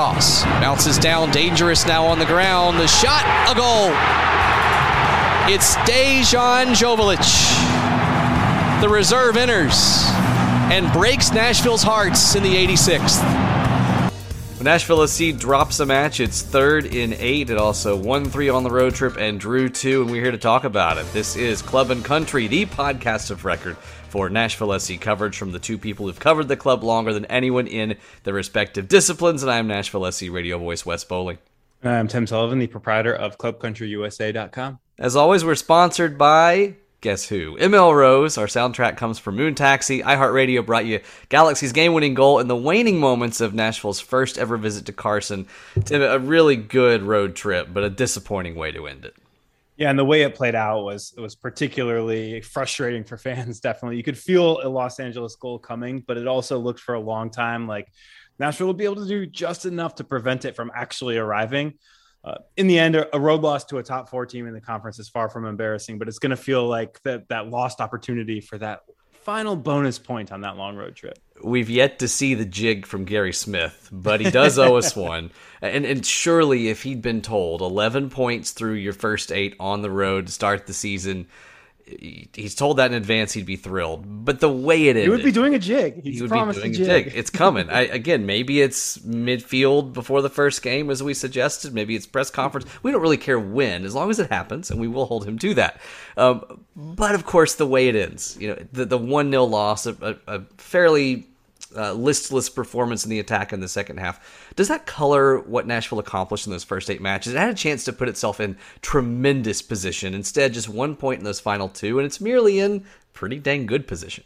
Bounces down, dangerous now on the ground. The shot, a goal. It's Dejan Joveljic. The reserve enters and breaks Nashville's hearts in the 86th. Nashville SC drops a match. It's third in eight. It also won three on the road trip and drew two, and we're here to talk about it. This is Club and Country, the podcast of record for Nashville SC coverage from the two people who've covered the club longer than anyone in their respective disciplines. And I am Nashville SC radio voice Wes Bowling. I'm Tim Sullivan, the proprietor of ClubCountryUSA.com. As always, we're sponsored by guess who? ML Rose. Our soundtrack comes from Moon Taxi. iHeartRadio brought you Galaxy's game winning goal in the waning moments of Nashville's first ever visit to Carson. Tim, a really good road trip, but a disappointing way to end it. Yeah, and the way it played out was it was particularly frustrating for fans. Definitely, you could feel a Los Angeles goal coming, but it also looked for a long time like Nashville would be able to do just enough to prevent it from actually arriving uh, in the end, a road loss to a top four team in the conference is far from embarrassing, but it's going to feel like that that lost opportunity for that final bonus point on that long road trip. We've yet to see the jig from Gary Smith, but he does owe us one. And, and surely, if he'd been told 11 points through your first eight on the road to start the season, he's told that in advance he'd be thrilled. But the way it is, he would be doing a jig. He's he would be doing a jig. jig. It's coming. I, again, maybe it's midfield before the first game, as we suggested. Maybe it's press conference. We don't really care when, as long as it happens, and we will hold him to that. Um, but of course, the way it ends, you know, the the one 0 loss, a, a, a fairly uh, listless performance in the attack in the second half. Does that color what Nashville accomplished in those first eight matches? It had a chance to put itself in tremendous position. Instead, just one point in those final two, and it's merely in pretty dang good position.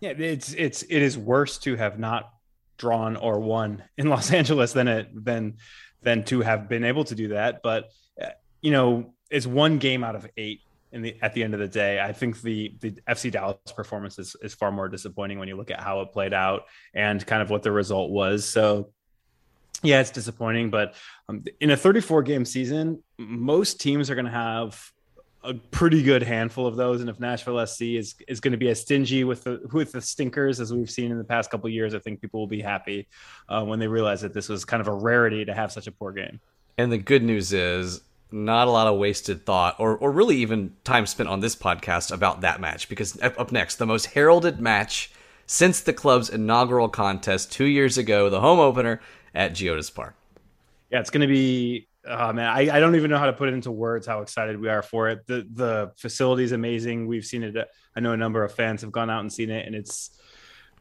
Yeah, it's it's it is worse to have not drawn or won in Los Angeles than it than than to have been able to do that. But uh, you know, it's one game out of eight in the at the end of the day. I think the the FC Dallas performance is, is far more disappointing when you look at how it played out and kind of what the result was. So yeah, it's disappointing, but um, in a 34 game season, most teams are going to have a pretty good handful of those. And if Nashville SC is is going to be as stingy with the with the stinkers as we've seen in the past couple years, I think people will be happy uh, when they realize that this was kind of a rarity to have such a poor game. And the good news is not a lot of wasted thought or, or really even time spent on this podcast about that match because up next the most heralded match since the club's inaugural contest two years ago the home opener at geodis park. Yeah it's going to be oh man I, I don't even know how to put it into words how excited we are for it. The the facility is amazing. We've seen it i know a number of fans have gone out and seen it and it's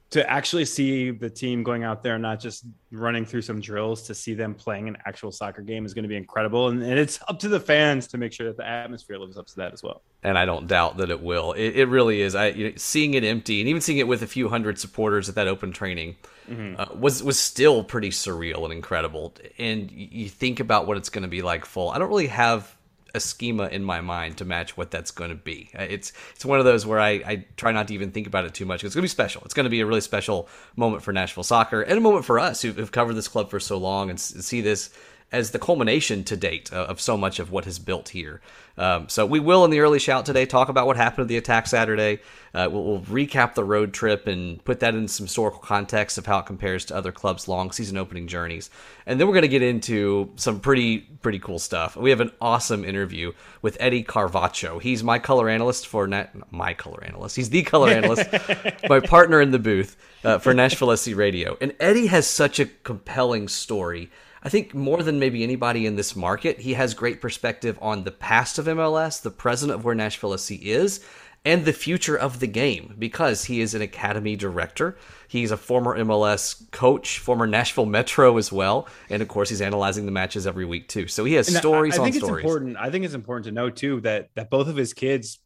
to actually see the team going out there and not just running through some drills to see them playing an actual soccer game is going to be incredible. And, and, it's up to the fans to make sure that the atmosphere lives up to that as well. And i don't doubt that it will. It, it really is. I you know, seeing it empty and even seeing it with a few hundred supporters at that open training mm-hmm. uh, was was still pretty surreal and incredible. And you think about what it's going to be like full. I don't really have a schema in my mind to match what that's going to be. Uh, it's it's one of those where I, I try not to even think about it too much. It's going to be special. It's going to be a really special moment for Nashville soccer and a moment for us who've, who've covered this club for so long and see this as the culmination to date uh, of so much of what has built here. Um, so we will in the early shout today talk about what happened at the attack Saturday. Uh, we'll, we'll, recap the road trip and put that in some historical context of how it compares to other clubs' long season opening journeys. And then we're going to get into some pretty pretty cool stuff. We have an awesome interview with Eddie Carvacho. He's my color analyst for Nat- my color analyst. He's the color analyst, my partner in the booth uh, for Nashville SC Radio. And Eddie has such a compelling story I think more than maybe anybody in this market, he has great perspective on the past of MLS, the present of where Nashville SC is, and the future of the game because he is an academy director. He's a former MLS coach, former Nashville Metro as well, and of course he's analyzing the matches every week too. So he has and stories I, I think it's stories. Important. I think it's important to know too that that both of his kids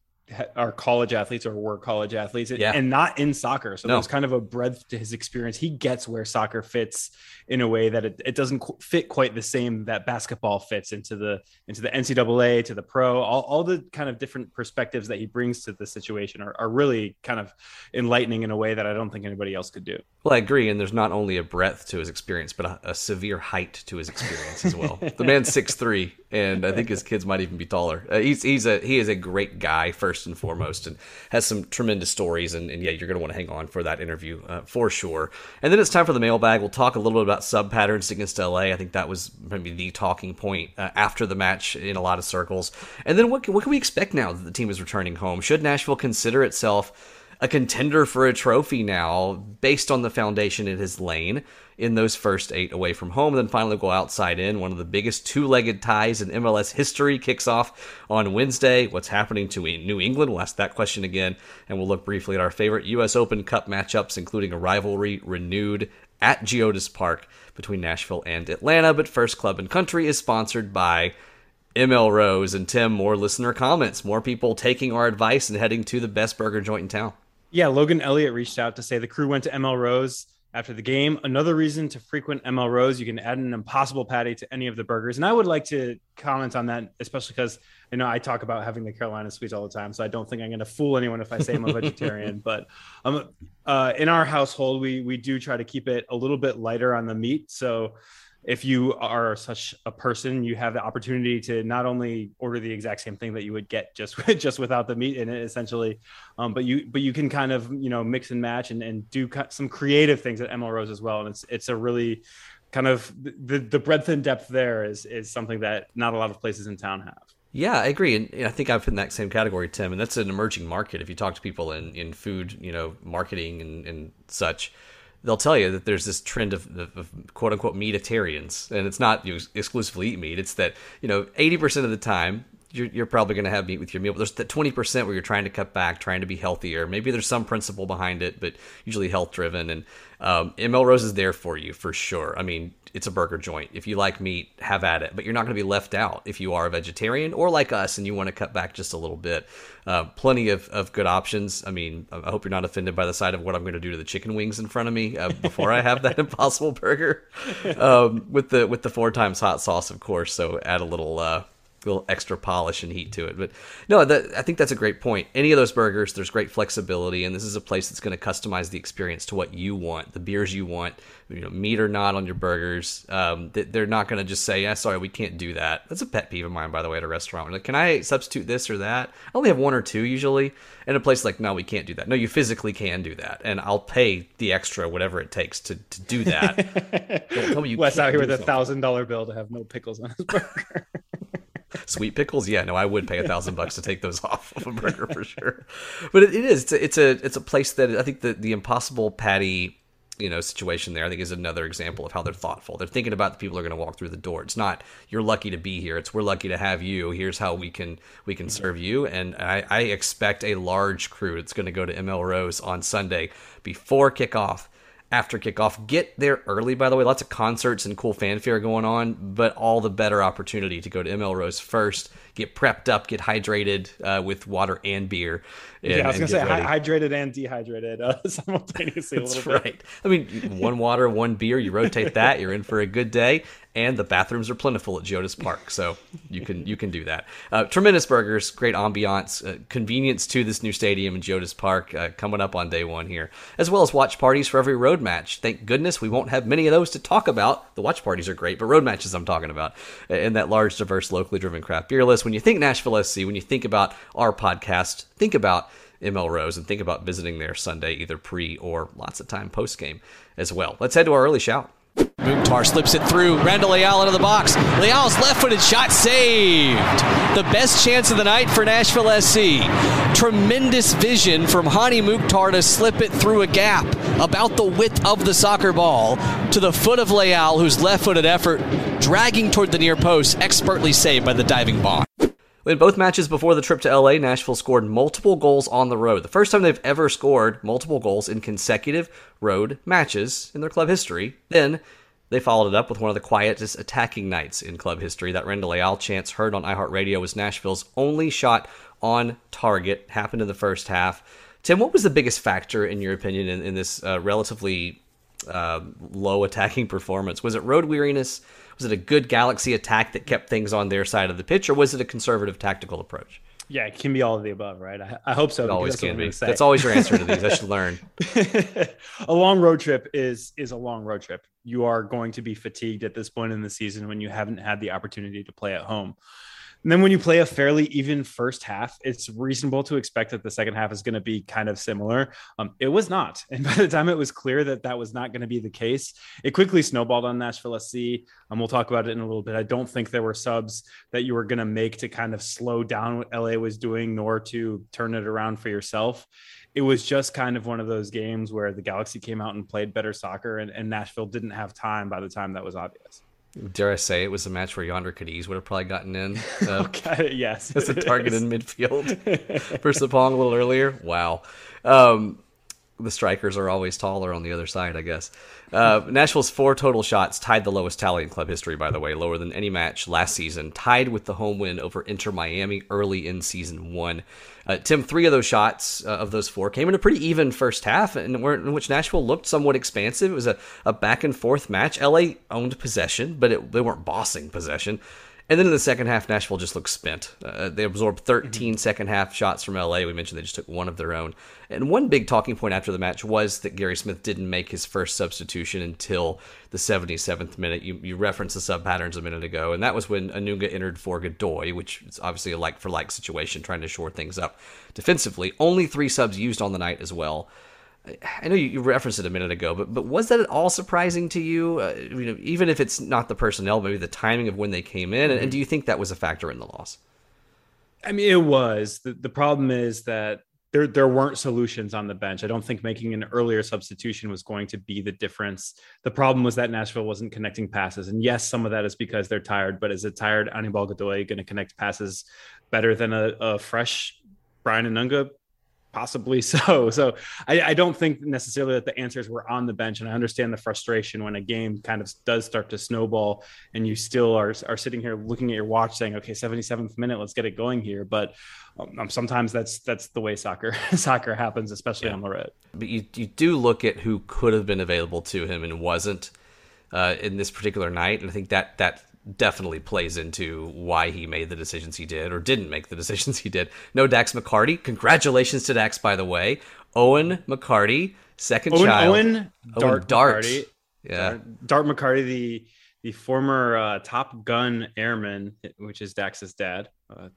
are college athletes or were college athletes yeah. and not in soccer. So no. there's kind of a breadth to his experience. He gets where soccer fits in a way that it, it doesn't fit quite the same that basketball fits into the into the NCAA to the pro. All, all the kind of different perspectives that he brings to the situation are, are really kind of enlightening in a way that I don't think anybody else could do. Well, I agree, and there's not only a breadth to his experience, but a, a severe height to his experience as well. the man's six three, and I think his kids might even be taller. Uh, he's he's a he is a great guy first and foremost, and has some tremendous stories. And, and yeah, you're going to want to hang on for that interview uh, for sure. And then it's time for the mailbag. We'll talk a little bit about sub patterns against LA. I think that was maybe the talking point uh, after the match in a lot of circles. And then what can, what can we expect now that the team is returning home? Should Nashville consider itself? a contender for a trophy now based on the foundation it has laid in those first eight away from home. Then finally go outside in. One of the biggest two legged ties in MLS history kicks off on Wednesday. What's happening to New England? We'll ask that question again. And we'll look briefly at our favorite U.S. Open Cup matchups, including a rivalry renewed at Geodis Park between Nashville and Atlanta. But First Club and Country is sponsored by ML Rose. And Tim, more listener comments, more people taking our advice and heading to the best burger joint in town. Yeah, Logan Elliott reached out to say the crew went to ML Rose after the game. Another reason to frequent ML Rose, you can add an impossible patty to any of the burgers. And I would like to comment on that, especially because you know I talk about having the Carolina sweets all the time. So I don't think I'm going to fool anyone if I say I'm a vegetarian. but um, uh, in our household, we we do try to keep it a little bit lighter on the meat. So if you are such a person, you have the opportunity to not only order the exact same thing that you would get just just without the meat in it, essentially, um, but you but you can kind of you know mix and match and, and do some creative things at ML Rose as well, and it's it's a really kind of the the breadth and depth there is is something that not a lot of places in town have. Yeah, I agree, and I think I'm in that same category, Tim. And that's an emerging market. If you talk to people in, in food, you know, marketing and, and such, they'll tell you that there's this trend of, of, of quote unquote meatitarians, and it's not you exclusively eat meat. It's that you know 80% of the time you're, you're probably going to have meat with your meal. But there's that 20% where you're trying to cut back, trying to be healthier. Maybe there's some principle behind it, but usually health driven. And um, ML Rose is there for you for sure. I mean, it's a burger joint. If you like meat, have at it. But you're not going to be left out if you are a vegetarian or like us and you want to cut back just a little bit. Uh, plenty of, of good options. I mean, I hope you're not offended by the sight of what I'm going to do to the chicken wings in front of me uh, before I have that Impossible Burger um, with the with the four times hot sauce, of course. So add a little uh, little extra polish and heat to it. But no, that, I think that's a great point. Any of those burgers, there's great flexibility, and this is a place that's going to customize the experience to what you want, the beers you want, you know, meat or not on your burgers. Um, they're not going to just say, "Yeah, sorry, we can't do that." That's a pet peeve of mine, by the way, at a restaurant. Like, can I substitute this or that? I only have one or two usually. In a place like, no, we can't do that. No, you physically can do that, and I'll pay the extra, whatever it takes to to do that. Don't tell me you. Wes out here with a thousand dollar bill to have no pickles on his burger. Sweet pickles, yeah, no, I would pay a thousand bucks to take those off of a burger for sure. But it, it is, it's a, it's a, it's a place that I think the the Impossible Patty, you know, situation there, I think is another example of how they're thoughtful. They're thinking about the people who are going to walk through the door. It's not you're lucky to be here. It's we're lucky to have you. Here's how we can we can serve you. And I, I expect a large crew that's going to go to ML Rose on Sunday before kickoff after kickoff. Get there early, by the way. Lots of concerts and cool fanfare going on, but all the better opportunity to go to ML Rose first get prepped up, get hydrated uh, with water and beer. And, yeah, I was gonna say ready. hydrated and dehydrated uh, simultaneously. That's right. I mean, one water, one beer. You rotate that, you're in for a good day. And the bathrooms are plentiful at Geodis Park, so you can you can do that. Uh, tremendous burgers, great ambiance, uh, convenience to this new stadium in Geodis Park uh, coming up on day one here, as well as watch parties for every road match. Thank goodness we won't have many of those to talk about. The watch parties are great, but road matches I'm talking about, and that large, diverse, locally driven craft beer list when you think Nashville SC, when you think about our podcast, think about ML Rose and think about visiting there Sunday, either pre or lots of time post game as well. Let's head to our early shout. Mukhtar slips it through. Randall Leal into the box. Leal's left-footed shot saved. The best chance of the night for Nashville SC. Tremendous vision from Hany Mukhtar to slip it through a gap about the width of the soccer ball to the foot of Leal, whose left-footed effort dragging toward the near post, expertly saved by the diving Bond. In both matches before the trip to LA, Nashville scored multiple goals on the road. The first time they've ever scored multiple goals in consecutive road matches in their club history. Then they followed it up with one of the quietest attacking nights in club history. That Leal chance heard on iHeartRadio was Nashville's only shot on target. Happened in the first half. Tim, what was the biggest factor, in your opinion, in, in this uh, relatively uh, low attacking performance? Was it road weariness? Was it a good Galaxy attack that kept things on their side of the pitch, or was it a conservative tactical approach? Yeah, it can be all of the above, right? I, I hope so. It always can be. That's always your answer to these. I should learn. a long road trip is is a long road trip. You are going to be fatigued at this point in the season when you haven't had the opportunity to play at home. And then when you play a fairly even first half, it's reasonable to expect that the second half is going to be kind of similar. Um, it was not. And by the time it was clear that that was not going to be the case, it quickly snowballed on Nashville SC. And um, we'll talk about it in a little bit. I don't think there were subs that you were going to make to kind of slow down what LA was doing, nor to turn it around for yourself. It was just kind of one of those games where the Galaxy came out and played better soccer, and, and Nashville didn't have time by the time that was obvious. Dare I say it was a match where Jhonder Cádiz would have probably gotten in? Uh, okay, yes, as a target in midfield versus the Pong a little earlier. Wow. Um, the strikers are always taller on the other side, I guess. Uh, Nashville's four total shots tied the lowest tally in club history, by the way, lower than any match last season, tied with the home win over Inter Miami early in season one. Uh, Tim, three of those shots uh, of those four came in a pretty even first half, in, in which Nashville looked somewhat expansive. It was a, a back and forth match. LA owned possession, but it, they weren't bossing possession. And then in the second half, Nashville just looked spent. Uh, they absorbed 13 mm-hmm. second half shots from LA. We mentioned they just took one of their own. And one big talking point after the match was that Gary Smith didn't make his first substitution until the 77th minute. You, you referenced the sub patterns a minute ago, and that was when Anunga entered for Godoy, which is obviously a like for like situation, trying to shore things up defensively. Only three subs used on the night as well. I know you referenced it a minute ago, but but was that at all surprising to you? Uh, you know, even if it's not the personnel, maybe the timing of when they came in, mm-hmm. and do you think that was a factor in the loss? I mean, it was. the The problem is that there there weren't solutions on the bench. I don't think making an earlier substitution was going to be the difference. The problem was that Nashville wasn't connecting passes, and yes, some of that is because they're tired. But is a tired Anibal Godoy going to connect passes better than a, a fresh Brian Anunga? Possibly so. So I, I, don't think necessarily that the answers were on the bench, and I understand the frustration when a game kind of does start to snowball, and you still are are sitting here looking at your watch, saying, "Okay, 77th minute, let's get it going here." But um, sometimes that's that's the way soccer soccer happens, especially yeah. on Lorette. But you you do look at who could have been available to him and wasn't. Uh, in this particular night, and I think that that definitely plays into why he made the decisions he did or didn't make the decisions he did. No Dax McCarty. Congratulations to Dax, by the way. Owen McCarty, second Owen, child. Owen Dart, Owen Dart. McCarty. Yeah. Dart McCarty, the the former uh, Top Gun airman, which is Dax's dad. Uh,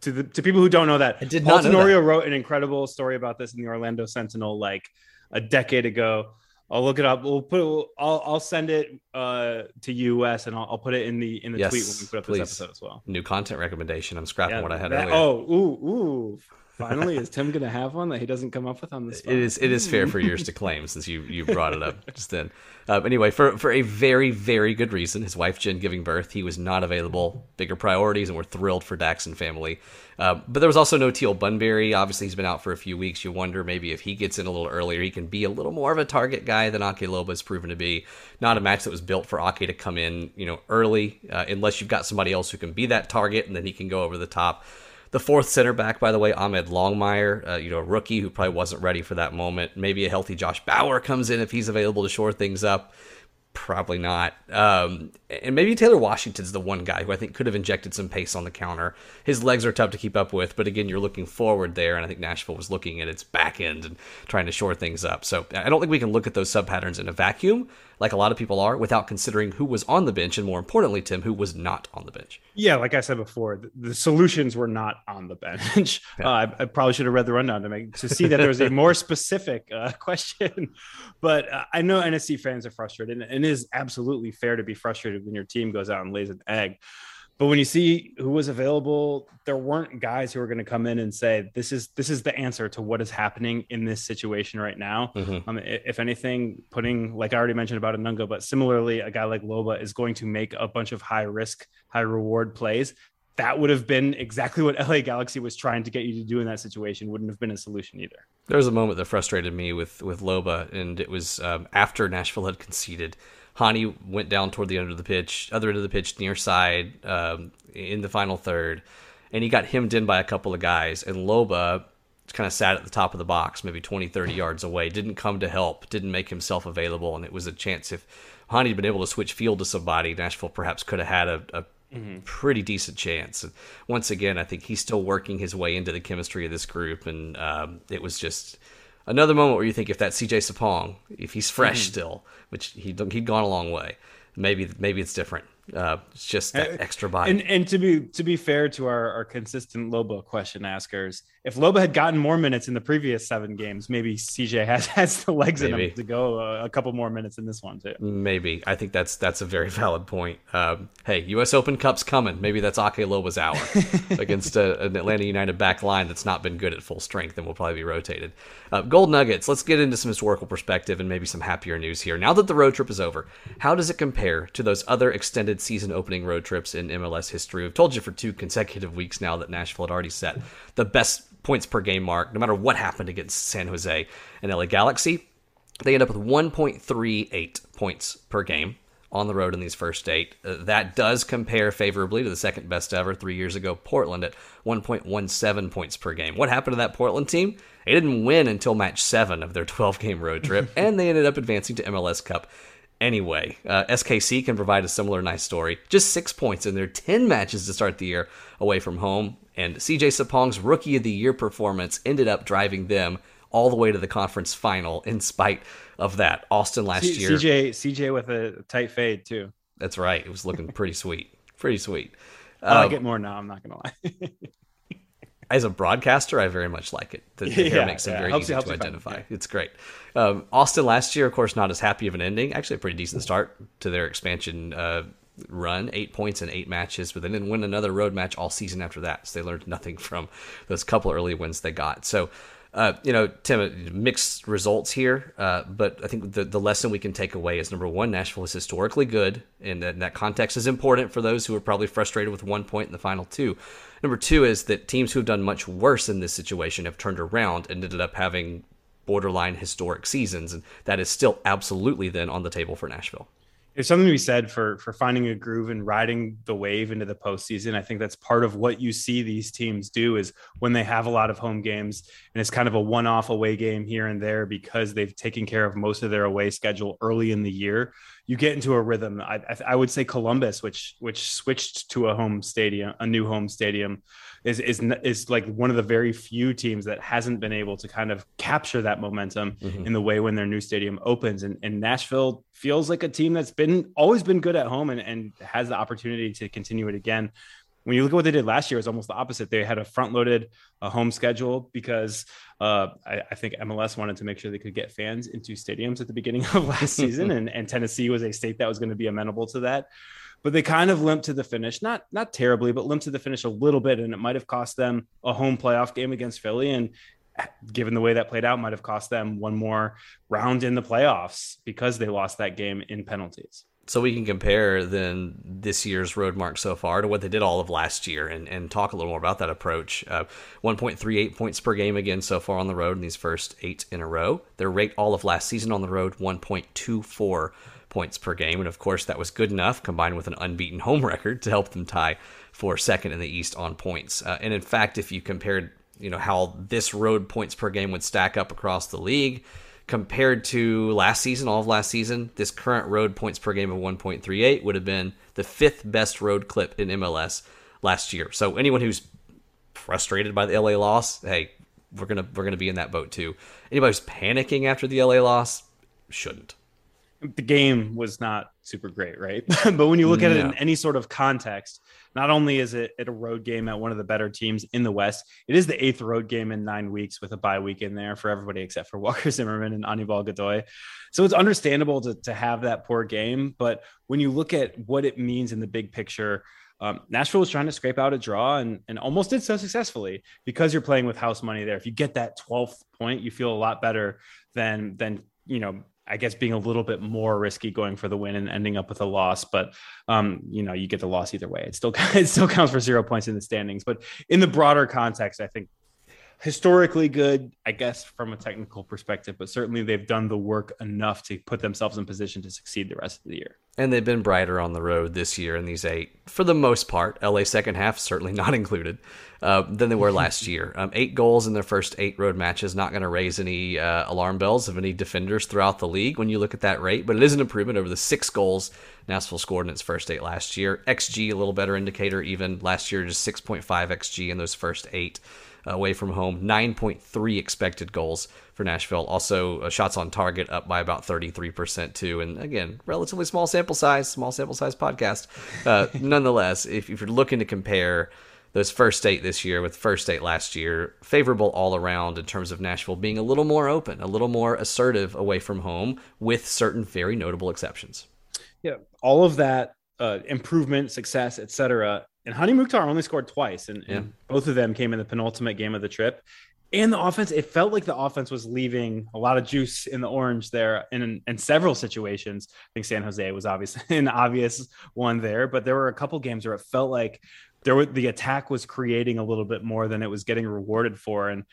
to the to people who don't know that, I did Paul not Tenorio wrote an incredible story about this in the Orlando Sentinel like a decade ago I'll look it up. We'll put. It, I'll I'll send it uh, to US and I'll, I'll, put it in the in the yes, tweet when we put up please. this episode as well. New content recommendation. I'm scrapping yeah, what I had that, earlier. Oh, ooh, ooh. Finally, is Tim going to have one that he doesn't come up with on this? It is. It is fair for yours to claim since you you brought it up just then. Uh, anyway, for for a very very good reason, his wife Jen giving birth, he was not available. Bigger priorities, and we're thrilled for Dax and family. Uh, but there was also no Teal Bunbury. Obviously, he's been out for a few weeks. You wonder maybe if he gets in a little earlier, he can be a little more of a target guy than Ake Loba has proven to be. Not a match that was built for Ake to come in, you know, early, uh, unless you've got somebody else who can be that target, and then he can go over the top. The fourth center back, by the way, Ahmed Longmire, uh, you know, a rookie who probably wasn't ready for that moment. Maybe a healthy Josh Bauer comes in if he's available to shore things up. Probably not. Um, and maybe Taylor Washington's the one guy who I think could have injected some pace on the counter. His legs are tough to keep up with, but again, you're looking forward there, and I think Nashville was looking at its back end and trying to shore things up. So I don't think we can look at those sub patterns in a vacuum like a lot of people are, without considering who was on the bench and more importantly, Tim, who was not on the bench. Yeah, like I said before, the, the solutions were not on the bench. Yeah. Uh, I, I, probably should have read the rundown to make to see that there was a more specific uh, question. But uh, I know NSC fans are frustrated, and, and it is absolutely fair to be frustrated when your team goes out and lays an egg. But when you see who was available, there weren't guys who were going to come in and say, "This is this is the answer to what is happening in this situation right now." Mm-hmm. Um, if anything, putting like I already mentioned about Anunga, but similarly, a guy like Loba is going to make a bunch of high risk, high reward plays. That would have been exactly what LA Galaxy was trying to get you to do in that situation. Wouldn't have been a solution either. There was a moment that frustrated me with with Loba, and it was um, after Nashville had conceded Hany went down toward the end of the pitch, other end of the pitch, near side, um, in the final third, and he got hemmed in by a couple of guys. And Loba kind of sat at the top of the box, maybe 20, 30 yards away, didn't come to help, didn't make himself available. And it was a chance if Hany had been able to switch field to somebody, Nashville perhaps could have had a, a mm-hmm. pretty decent chance. once again, I think he's still working his way into the chemistry of this group, and um, it was just another moment where you think if that CJ Sapong, if he's fresh mm-hmm. still, which he he'd gone a long way, maybe maybe it's different. Uh, it's just that uh, extra body. And, and to be to be fair to our, our consistent Loba question askers, if Loba had gotten more minutes in the previous seven games, maybe CJ has has the legs maybe. in him to go a, a, couple more minutes in this one too. Maybe I think that's that's a very valid point. Um, hey, U.S. Open Cup's coming. Maybe that's Ake Loba's hour against a, an Atlanta United back line that's not been good at full strength and will probably be rotated. Uh, Gold Nuggets. Let's get into some historical perspective and maybe some happier news here. Now that the road trip is over, how does it compare to those other extended season opening road trips in MLS history? We've told you for two consecutive weeks now that Nashville had already set the best points per game mark, no matter what happened against San Jose and LA Galaxy. They end up with 1.38 points per game on the road in these first eight. Uh, that does compare favorably to the second best ever three years ago, Portland at 1.17 points per game. What happened to that Portland team? They didn't win until match seven of their 12 game road trip, and they ended up advancing to MLS Cup anyway. Uh, SKC can provide a similar nice story. Just six points in their 10 matches to start the year away from home. And CJ Sapong's Rookie of the Year performance ended up driving them all the way to the conference final in spite of that. Austin last C- year. CJ CJ with a tight fade too. That's right. It was looking pretty sweet. Pretty sweet. I um, it more now, I'm not gonna lie. as a broadcaster, I very much like it. The, the hair makes it very helps easy you, to identify. It's great. Um, Austin last year, of course, not as happy of an ending. Actually, a pretty decent start to their expansion uh, run, eight points in eight matches, but they didn't win another road match all season after that. So they learned nothing from those couple early wins they got. So, uh, you know, Tim, mixed results here, uh, but I think the, the lesson we can take away is number one, Nashville is historically good, and that, that context is important for those who are probably frustrated with one point in the final two. Number two is that teams who have done much worse in this situation have turned around and ended up having borderline historic seasons, and that is still absolutely then on the table for Nashville there's something to be said for for finding a groove and riding the wave into the postseason. I think that's part of what you see these teams do is when they have a lot of home games and it's kind of a one-off away game here and there because they've taken care of most of their away schedule early in the year. You get into a rhythm. I, I would say Columbus, which which switched to a home stadium, a new home stadium, is is is like one of the very few teams that hasn't been able to kind of capture that momentum mm-hmm. in the way when their new stadium opens. And, and Nashville feels like a team that's been always been good at home and, and has the opportunity to continue it again. When you look at what they did last year, it's almost the opposite. They had a front-loaded a home schedule because uh, I, I, think MLS wanted to make sure they could get fans into stadiums at the beginning of last season, and, and Tennessee was a state that was going to be amenable to that but they kind of limped to the finish, not not terribly, but limped to the finish a little bit, and it might have cost them a home playoff game against Philly. And given the way that played out, might have cost them one more round in the playoffs because they lost that game in penalties. So we can compare then this year's road mark so far to what they did all of last year, and, and talk a little more about that approach. Uh, 1.38 points per game again so far on the road in these first eight in a row. Their rate all of last season on the road 1.24 points per game. And of course, that was good enough combined with an unbeaten home record to help them tie for second in the East on points. Uh, and in fact, if you compared, you know, how this road points per game would stack up across the league compared to last season, all of last season, this current road points per game of 1.38 would have been the fifth best road clip in MLS last year. So anyone who's frustrated by the LA loss, hey, we're gonna we're gonna be in that boat too. Anybody who's panicking after the LA loss shouldn't the game was not super great, right? but when you look at it in any sort of context, not only is it, it, a road game at one of the better teams in the West, it is the eighth road game in nine weeks with a bye week in there for everybody except for Walker Zimmerman and Anibal Godoy. So it's understandable to, to have that poor game. But when you look at what it means in the big picture, um, Nashville was trying to scrape out a draw and, and almost did so successfully because you're playing with house money there. If you get that 12th point, you feel a lot better than than you know I guess being a little bit more risky going for the win and ending up with a loss, but um, you know, you get the loss either way. It still it still counts for zero points in the standings. But in the broader context, I think historically good, I guess, from a technical perspective, but certainly they've done the work enough to put themselves in position to succeed the rest of the year. And they've been brighter on the road this year in these eight, for the most part. LA second half certainly not included, uh, than they were last year. Um, eight goals in their first eight road matches, not going to raise any uh, alarm bells of any defenders throughout the league when you look at that rate, but it is an improvement over the six goals Nashville scored in its first eight last year. XG, a little better indicator, even last year, just 6.5 XG in those first eight away from home. 9.3 expected goals for Nashville. Also, uh, shots on target up by about 33% too. And again, relatively small sample size, small sample size podcast. Uh, nonetheless, if, if you're looking to compare those first eight this year with first eight last year, favorable all around in terms of Nashville being a little more open, a little more assertive away from home, with certain very notable exceptions. Yeah, all of that uh, improvement, success, etc and Hany Mukhtar only scored twice, and, yeah. and, both of them came in the penultimate game of the trip. And the offense, it felt like the offense was leaving a lot of juice in the orange there in, in several situations. I think San Jose was obviously an obvious one there, but there were a couple games where it felt like there were, the attack was creating a little bit more than it was getting rewarded for. And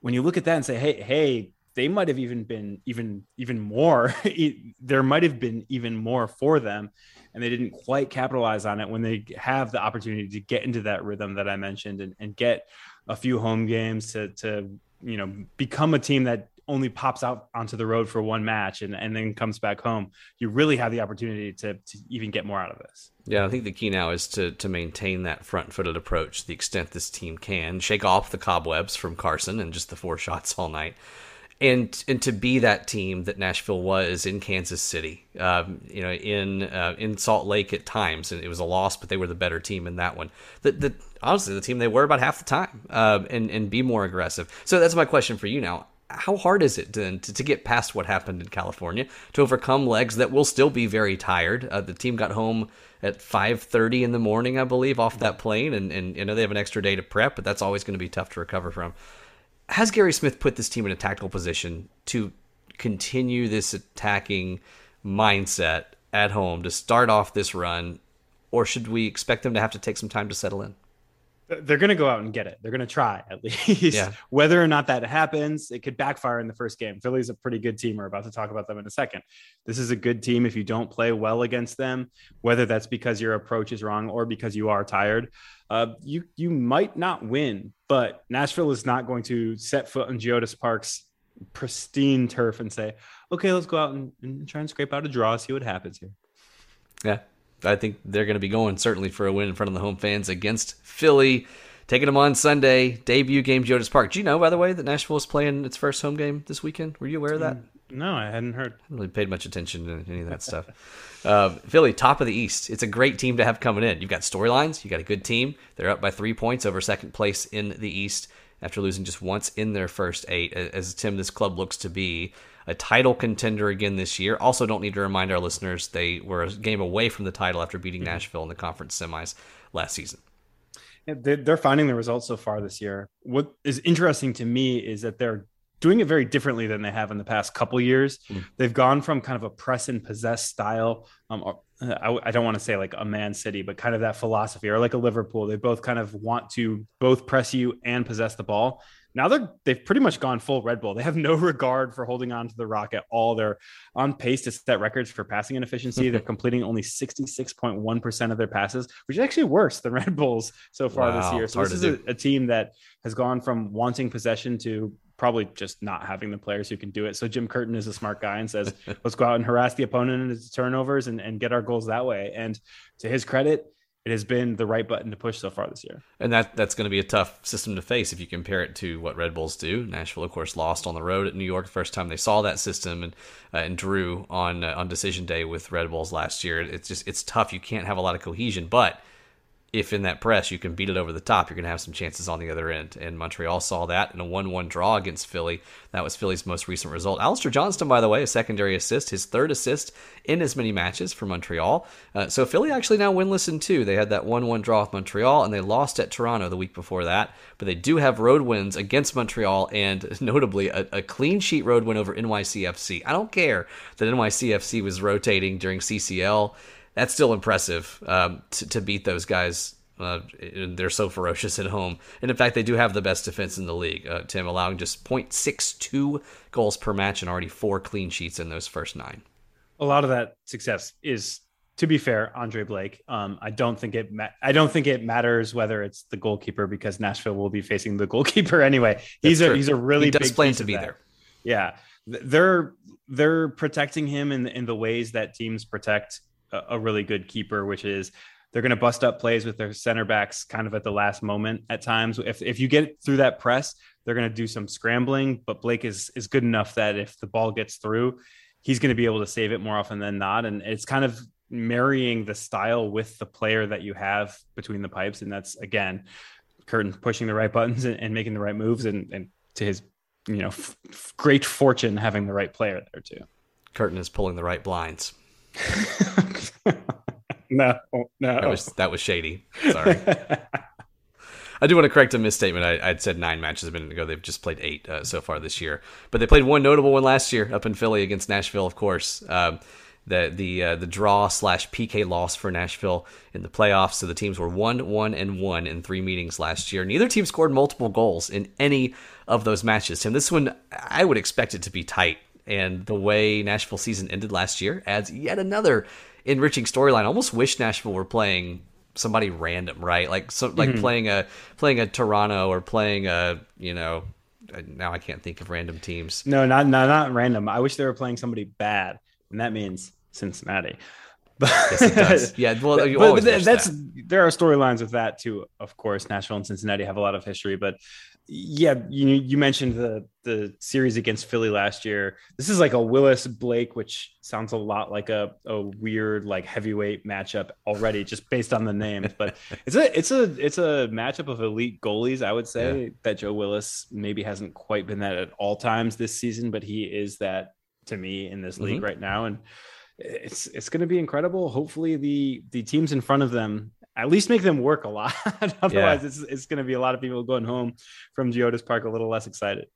when you look at that and say, hey, hey, they might have even been even even more there might have been even more for them and they didn't quite capitalize on it when they have the opportunity to get into that rhythm that I mentioned and, and get a few home games to to you know become a team that only pops out onto the road for one match and, and then comes back home, you really have the opportunity to, to even get more out of this. Yeah, I think the key now is to to maintain that front footed approach the extent this team can, shake off the cobwebs from Carson and just the four shots all night and and to be that team that Nashville was in Kansas City, um, you know, in uh, in Salt Lake at times, and it was a loss, but they were the better team in that one. The, the honestly, the team they were about half the time, uh, and and be more aggressive. So that's my question for you now. How hard is it to, to, to get past what happened in California to overcome legs that will still be very tired? Uh, the team got home at 5.30 in the morning, I believe, off that plane, and, and you know they have an extra day to prep, but that's always going to be tough to recover from has Gary Smith put this team in a tactical position to continue this attacking mindset at home to start off this run, or should we expect them to have to take some time to settle in? They're going to go out and get it. They're going to try at least. Yeah. Whether or not that happens, it could backfire in the first game. Philly's a pretty good team. We're about to talk about them in a second. This is a good team if you don't play well against them, whether that's because your approach is wrong or because you are tired. Uh, you you might not win, but Nashville is not going to set foot on Geodis Park's pristine turf and say, "Okay, let's go out and, and try and scrape out a draw, see what happens here." Yeah, I think they're going to be going certainly for a win in front of the home fans against Philly. Taking them on Sunday, debut game, Geodis Park. Do you know, by the way, that Nashville is playing its first home game this weekend? Were you aware of that? Mm, no, I hadn't heard. I really paid much attention to any of that stuff. Uh, Philly, top of the East. It's a great team to have coming in. You've got storylines. You've got a good team. They're up by three points over second place in the East after losing just once in their first eight. As Tim, this club looks to be a title contender again this year. Also, don't need to remind our listeners they were a game away from the title after beating mm-hmm. Nashville in the conference semis last season. They're finding the results so far this year. What is interesting to me is that they're doing it very differently than they have in the past couple years. Mm. They've gone from kind of a press and possess style. Um, I, I, don't want to say like a Man City, but kind of that philosophy, or like a Liverpool. They both kind of want to both press you and possess the ball now they're they've pretty much gone full Red Bull. They have no regard for holding on to the rock at all. They're on pace to set records for passing inefficiency. they're completing only 66.1% of their passes, which is actually worse than Red Bulls so far wow, this year. So this is a, a team that has gone from wanting possession to probably just not having the players who can do it. So Jim Curtin is a smart guy and says, let's go out and harass the opponent in his turnovers and, and get our goals that way. And to his credit, it has been the right button to push so far this year. And that that's going to be a tough system to face if you compare it to what Red Bulls do. Nashville, of course, lost on the road at New York the first time they saw that system and uh, and drew on uh, on decision day with Red Bulls last year. It's just it's tough. You can't have a lot of cohesion, but if in that press you can beat it over the top, you're going to have some chances on the other end. And Montreal saw that in a 1 1 draw against Philly. That was Philly's most recent result. Alistair Johnston, by the way, a secondary assist, his third assist in as many matches for Montreal. Uh, so Philly actually now winless in two. They had that 1 1 draw with Montreal, and they lost at Toronto the week before that. But they do have road wins against Montreal, and notably a, a clean sheet road win over NYCFC. I don't care that NYCFC was rotating during CCL that's still impressive um, to, to, beat those guys Uh, they're so ferocious at home, and in fact, they do have the best defense in the league. Uh, Tim allowing just 0.62 goals per match and already four clean sheets in those first nine. A lot of that success is, to be fair, Andre Blake. Um, I don't think it. Ma- I don't think it matters whether it's the goalkeeper because Nashville will be facing the goalkeeper anyway. He's a he's a really he does big plan to be there. Yeah, they're they're protecting him in in the ways that teams protect a, really good keeper, which is they're going to bust up plays with their center backs kind of at the last moment at times. If if you get through that press, they're going to do some scrambling, but Blake is is good enough that if the ball gets through, he's going to be able to save it more often than not, and it's kind of marrying the style with the player that you have between the pipes, and that's again Curtin pushing the right buttons and, and making the right moves, and, and to his you know f- great fortune having the right player there too. Curtin is pulling the right blinds. no, no. That was that was shady. Sorry. I do want to correct a misstatement. I, I'd said nine matches a minute ago. They've just played eight uh, so far this year, but they played one notable one last year up in Philly against Nashville, of course. Um, the the uh, the draw slash PK loss for Nashville in the playoffs. So the teams were one one and one in three meetings last year. Neither team scored multiple goals in any of those matches. Tim, this one I would expect it to be tight. And the way Nashville season ended last year adds yet another enriching storyline. I almost wish Nashville were playing somebody random, right? Like so, like mm-hmm. playing a playing a Toronto or playing a you know. Now I can't think of random teams. No, not not not random. I wish they were playing somebody bad, and that means Cincinnati. But, Yes, it does. Yeah, well, but, but that's that. there are storylines with that too. Of course, Nashville and Cincinnati have a lot of history, but yeah, you you mentioned the the series against Philly last year. This is like a Willis Blake, which sounds a lot like a, a weird like heavyweight matchup already, just based on the names. But it's a it's a it's a matchup of elite goalies. I would say that Joe Willis maybe hasn't quite been that at all times this season, but he is that to me in this league Mhm. right now, and it's it's going to be incredible. Hopefully, the the teams in front of them at least make them work a lot. Otherwise, it's it's going to be a lot of people going home from Geodis Park a little less excited.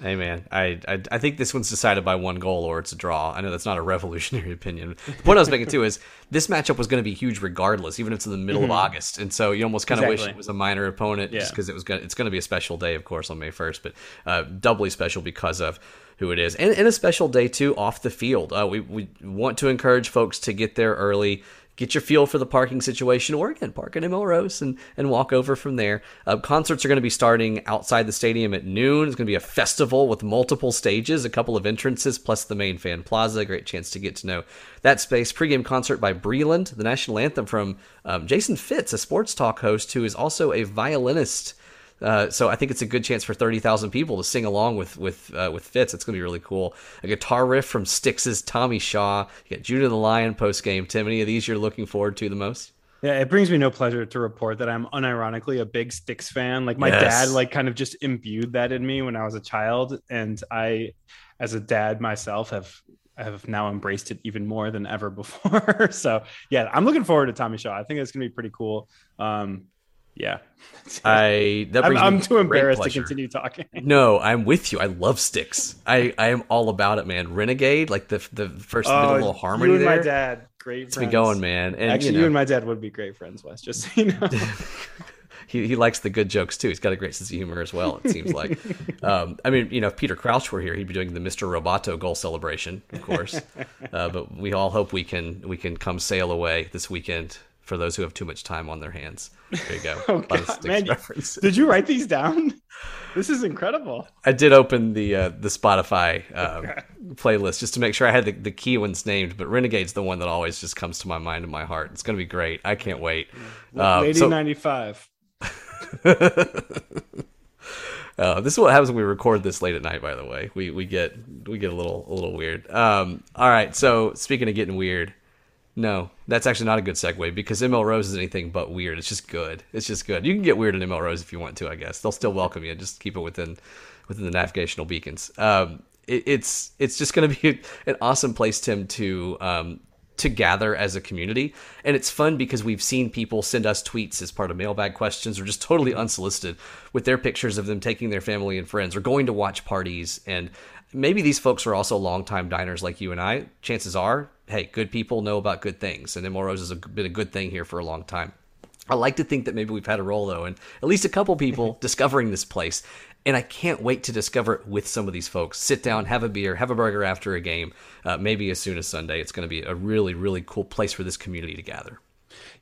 Hey man, I, I I think this one's decided by one goal or it's a draw. I know that's not a revolutionary opinion. The point I was making too is this matchup was going to be huge regardless, even if it's in the middle of August, and so you almost kind of wish it was a minor opponent just because it was going it's going to be a special day, of course, on May first, but uh, doubly special because of who it is, and, and a special day too off the field. Uh, we we want to encourage folks to get there early. Get your feel for the parking situation, or again, park in Melrose and, and walk over from there. Uh, concerts are going to be starting outside the stadium at noon. It's going to be a festival with multiple stages, a couple of entrances, plus the main fan plaza. Great chance to get to know that space. Pre-game concert by Breland, the national anthem from um, Jason Fitz, a sports talk host who is also a violinist. Uh, so I think it's a good chance for thirty thousand people to sing along with with uh, with Fitz. It's gonna be really cool. A guitar riff from Styx's Tommy Shaw. You got Judah the Lion post game. Tim, any of these you're looking forward to the most? Yeah, it brings me no pleasure to report that I'm unironically a big Styx fan. Like my Yes. dad, like kind of just imbued that in me when I was a child, and I, as a dad myself, have have now embraced it even more than ever before. so yeah, I'm looking forward to Tommy Shaw. I think it's gonna be pretty cool. Um, yeah, I that I'm, I'm too great embarrassed to continue talking. No, I'm with you. I love Styx. I, I am all about it, man. Renegade, like the the first bit of little harmony Oh, you and there. my dad, great. It's been going, man. And Actually, you, you, and my dad would be great friends, Wes. Just so you know. he, he likes the good jokes too. He's got a great sense of humor as well. It seems like. um, I mean, you know, if Peter Crouch were here, he'd be doing the Mr. Roboto goal celebration, of course. uh, but we all hope we can we can come sail away this weekend for those who have too much time on their hands. There you go. Oh, A lot of God, man. Did you write these down? This is incredible. I did open the uh, the Spotify um, playlist just to make sure I had the, the key ones named, but Renegade's the one that always just comes to my mind and my heart. It's going to be great. I can't wait. Uh, Lady so- 95. Uh, this is what happens when we record this late at night. By the way, we we get we get a little a little weird. Um, all right. So speaking of getting weird, no, that's actually not a good segue because ML Rose is anything but weird. It's just good. It's just good. You can get weird in ML Rose if you want to. I guess they'll still welcome you. Just keep it within within the navigational beacons. Um, it, it's it's just going to be an awesome place, Tim, to um, to gather as a community. And it's fun because we've seen people send us tweets as part of mailbag questions or just totally unsolicited with their pictures of them taking their family and friends or going to watch parties. And maybe these folks are also longtime diners like you and I. Chances are, hey, good people know about good things. And ML Rose has been a good thing here for a long time. I like to think that maybe we've had a role though, and at least a couple people discovering this place. And I can't wait to discover it with some of these folks. Sit down, have a beer, have a burger after a game, uh, maybe as soon as Sunday. It's going to be a really, really cool place for this community to gather.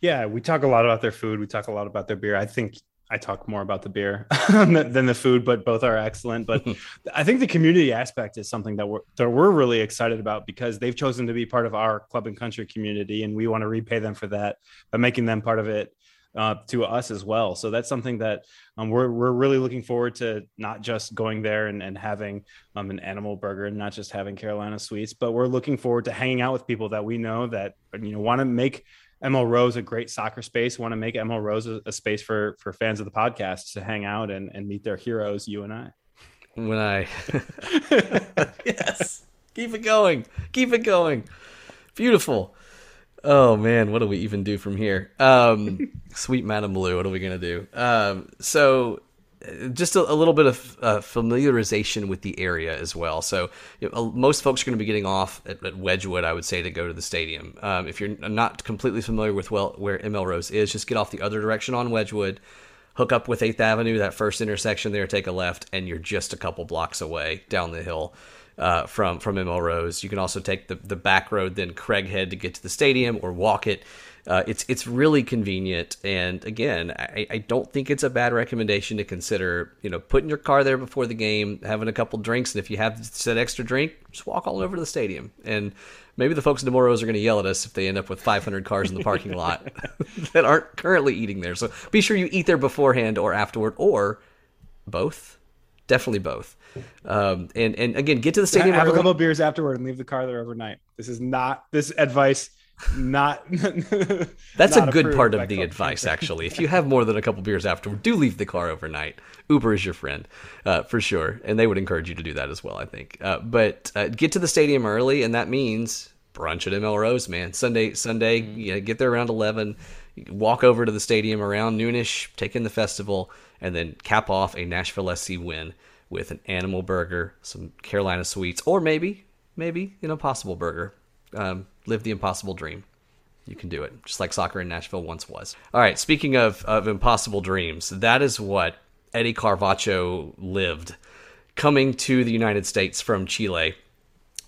Yeah, we talk a lot about their food. We talk a lot about their beer. I think I talk more about the beer than the food, but both are excellent. But I think the community aspect is something that we're that we're really excited about because they've chosen to be part of our club and country community, and we want to repay them for that by making them part of it uh, to us as well. So that's something that um, we're we're really looking forward to not just going there and, and having um, an animal burger and not just having Carolina sweets, but we're looking forward to hanging out with people that we know that you know want to make ML Rose a great soccer space. Want to make ML Rose a, a, space for for fans of the podcast to hang out and, and meet their heroes, you and I. When I yes, keep it going, keep it going. Beautiful. Oh man, what do we even do from here? Um, Suite Madame Blue, what are we gonna do? Um, so, just a, a, little bit of uh, familiarization with the area as well. So, you know, most folks are going to be getting off at, at, Wedgewood, I would say, to go to the stadium. Um, if you're not completely familiar with well where ML Rose is, just get off the other direction on Wedgewood, hook up with Eighth Avenue, that first intersection there, take a left, and you're just a couple blocks away down the hill uh, from from ML Rose. You can also take the the back road, then Craighead to get to the stadium, or walk it. Uh, it's it's really convenient, and again, I, I don't think it's a bad recommendation to consider. You know, putting your car there before the game, having a couple drinks, and if you have that extra drink, just walk all over to the stadium. And maybe the folks in Rose are going to yell at us if they end up with 500 cars in the parking lot that aren't currently eating there. So be sure you eat there beforehand or afterward, or both. Definitely both. Um, and and again, get to the stadium. Have early. a couple of beers afterward and leave the car there overnight. This is not this advice. Not that's not a good part of the advice, actually. if you have more than a couple beers afterward, do leave the car overnight. Uber is your friend uh, for sure, and they would encourage you to do that as well. I think, uh, but uh, get to the stadium early, and that means brunch at ML Rose, man. Sunday, Sunday, mm-hmm. you know, get there around eleven. Walk over to the stadium around noonish, take in the festival, and then cap off a Nashville SC win with an animal burger, some Carolina sweets, or maybe, maybe an impossible burger. Um, live the impossible dream. You can do it, just like soccer in Nashville once was. All right, speaking of, of impossible dreams, that is what Eddie Carvacho lived coming to the United States from Chile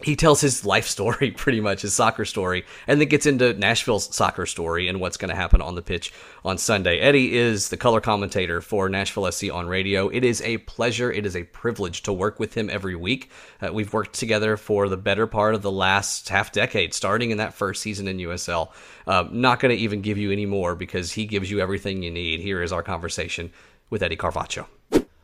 he tells his life story pretty much his soccer story and then gets into nashville's soccer story and what's going to happen on the pitch on sunday. Eddie is the color commentator for nashville sc on radio. It is a pleasure it is a privilege to work with him every week. Uh, we've worked together for the better part of the last half decade starting in that first season in usl uh, not going to even give you any more because he gives you everything you need. Here is our conversation with eddie carvacho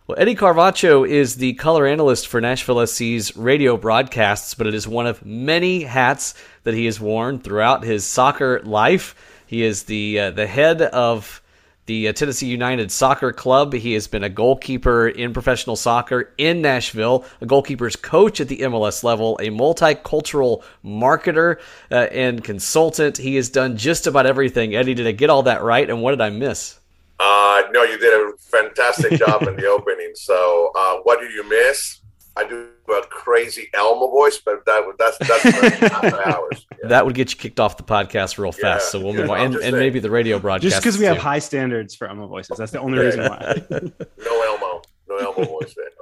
well, Eddie Carvacho is the color analyst for Nashville SC's radio broadcasts, but it is one of many hats that he has worn throughout his soccer life. He is the uh, the head of the uh, Tennessee United Soccer Club. He has been a goalkeeper in professional soccer in Nashville, a goalkeeper's coach at the MLS level, a multicultural marketer uh, and consultant. He has done just about everything. Eddie, did I get all that right? And what did I miss? Uh, no, you did a fantastic job in the opening. So, uh, what did you miss? I do a crazy Elmo voice, but that that's that's hours. Yeah. That would get you kicked off the podcast real fast. Yeah. So we'll move on, and, and, maybe the radio broadcast. Just because we too. have high standards for Elmo voices, that's the only reason why. no Elmo, no Elmo voice. Then okay.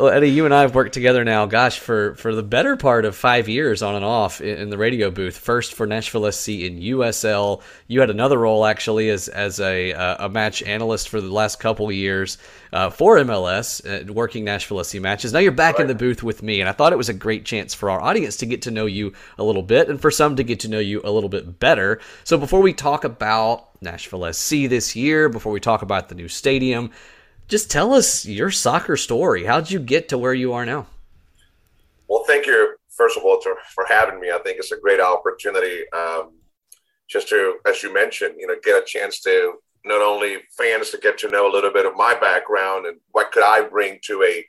Well, Eddie, you and I have worked together now, gosh, for, for the better part of five years on and off in, in, the radio booth. First for Nashville SC in USL. You had another role, actually, as, as a, uh, a match analyst for the last couple of years uh, for MLS, uh, working Nashville SC matches. Now you're back right. in the booth with me, and I thought it was a great chance for our audience to get to know you a little bit and for some to get to know you a little bit better. So before we talk about Nashville SC this year, before we talk about the new stadium, just tell us your soccer story. How'd you get to where you are now? Well, thank you, first of all, to, for having me. I think it's a great opportunity um, just to, as you mentioned, you know, get a chance to not only fans to get to know a little bit of my background and what could I bring to a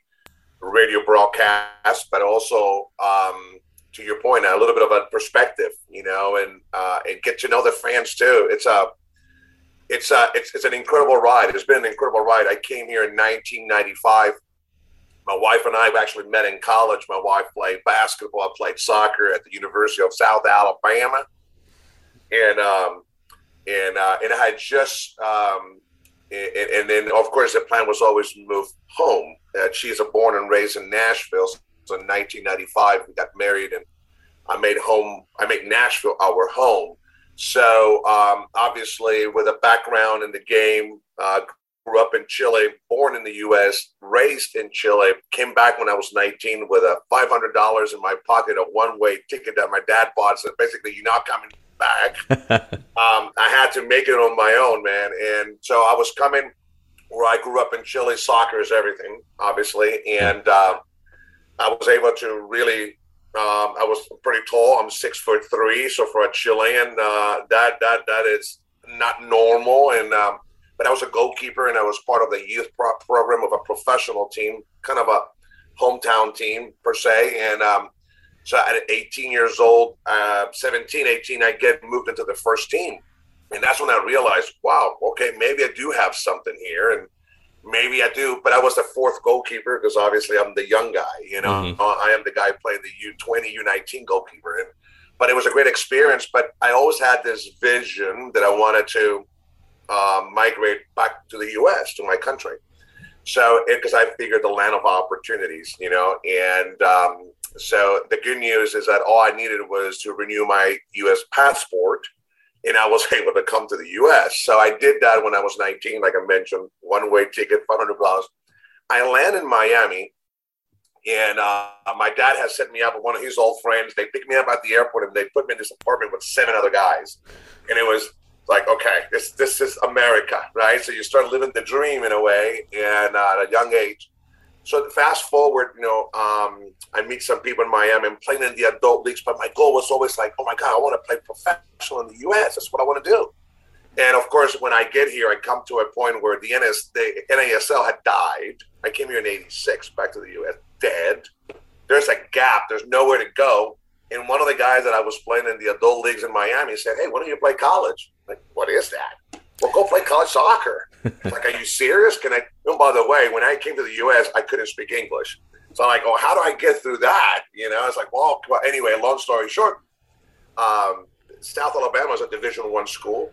radio broadcast, but also, um, to your point, a little bit of a perspective, you know, and uh, and get to know the fans too. It's a it's uh, it's it's an incredible ride. It's been an incredible ride. I came here in 1995. My wife and I actually met in college. My wife played basketball. I played soccer at the University of South Alabama, and um, and uh, and I just um, and, and, then of course the plan was always to move home. Uh, she's a born and raised in Nashville. So in 1995 we got married, and I made home. I made Nashville our home. So um, obviously, with a background in the game, uh, grew up in Chile, born in the U.S., raised in Chile, came back when I was 19 with a $500 in my pocket, a one-way ticket that my dad bought. So basically, you're not coming back. um, I had to make it on my own, man. And so I was coming where I grew up in Chile. Soccer is everything, obviously, and uh, I was able to really. Um, I was pretty tall. I'm six foot three, so for a Chilean, uh, that that that is not normal. And um, but I was a goalkeeper, and I was part of the youth pro- program of a professional team, kind of a hometown team per se. And um, so at 18 years old, uh, 17, 18, I get moved into the first team. And that's when I realized, wow, okay, maybe I do have something here. And maybe I do, but I was the fourth goalkeeper because obviously I'm the young guy, you know, mm-hmm. I am the guy playing the U20, U19 goalkeeper. And, but it was a great experience. But I always had this vision that I wanted to um, migrate back to the U.S. to my country. So, because I figured the land of opportunities, you know, and um, so the good news is that all I needed was to renew my U.S. passport, and I was able to come to the U.S. So I did that when I was 19, like I mentioned, one-way ticket, $500. I landed in Miami, and uh, my dad has set me up with one of his old friends. They picked me up at the airport, and they put me in this apartment with seven other guys, and it was like, okay, this this is America, right? So you start living the dream in a way, and uh, at a young age. So fast forward, you know, um, I meet some people in Miami and playing in the adult leagues, but my goal was always like, oh my God, I want to play professional in the U.S. That's what I want to do. And of course, when I get here, I come to a point where the, NS, the NASL had died. I came here in '86, back to the U.S. Dead. There's a gap. There's nowhere to go. And one of the guys that I was playing in the adult leagues in Miami said, "Hey, why don't you play college?" I'm like, what is that? Well, go play college soccer. like, are you serious? Can I? Oh, by the way, when I came to the U.S., I couldn't speak English. So I'm like, oh, how do I get through that? You know, it's like, well, anyway, long story short, um, South Alabama is a Division One school.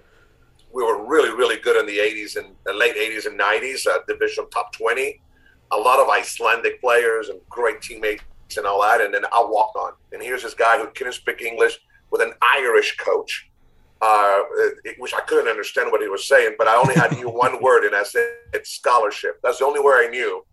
We were really, really good in the 80s and the late 80s and 90s, uh, Division top 20. A lot of Icelandic players and great teammates and all that. And then I walked on. And here's this guy who couldn't speak English with an Irish coach, uh, which I couldn't understand what he was saying, but I only had knew one word, and I said it's scholarship. That's the only word I knew.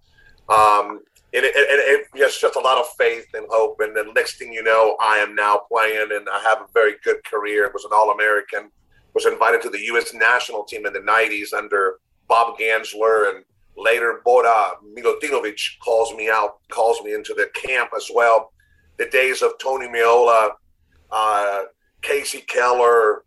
Um, and it, it, it, just a lot of faith and hope. And the next thing you know, I am now playing, and I have a very good career. Was an All American. Was invited to the U.S. national team in the '90s under Bob Gansler, and later Bora Milutinovic calls me out, calls me into the camp as well. The days of Tony Meola, uh, Kasey Keller,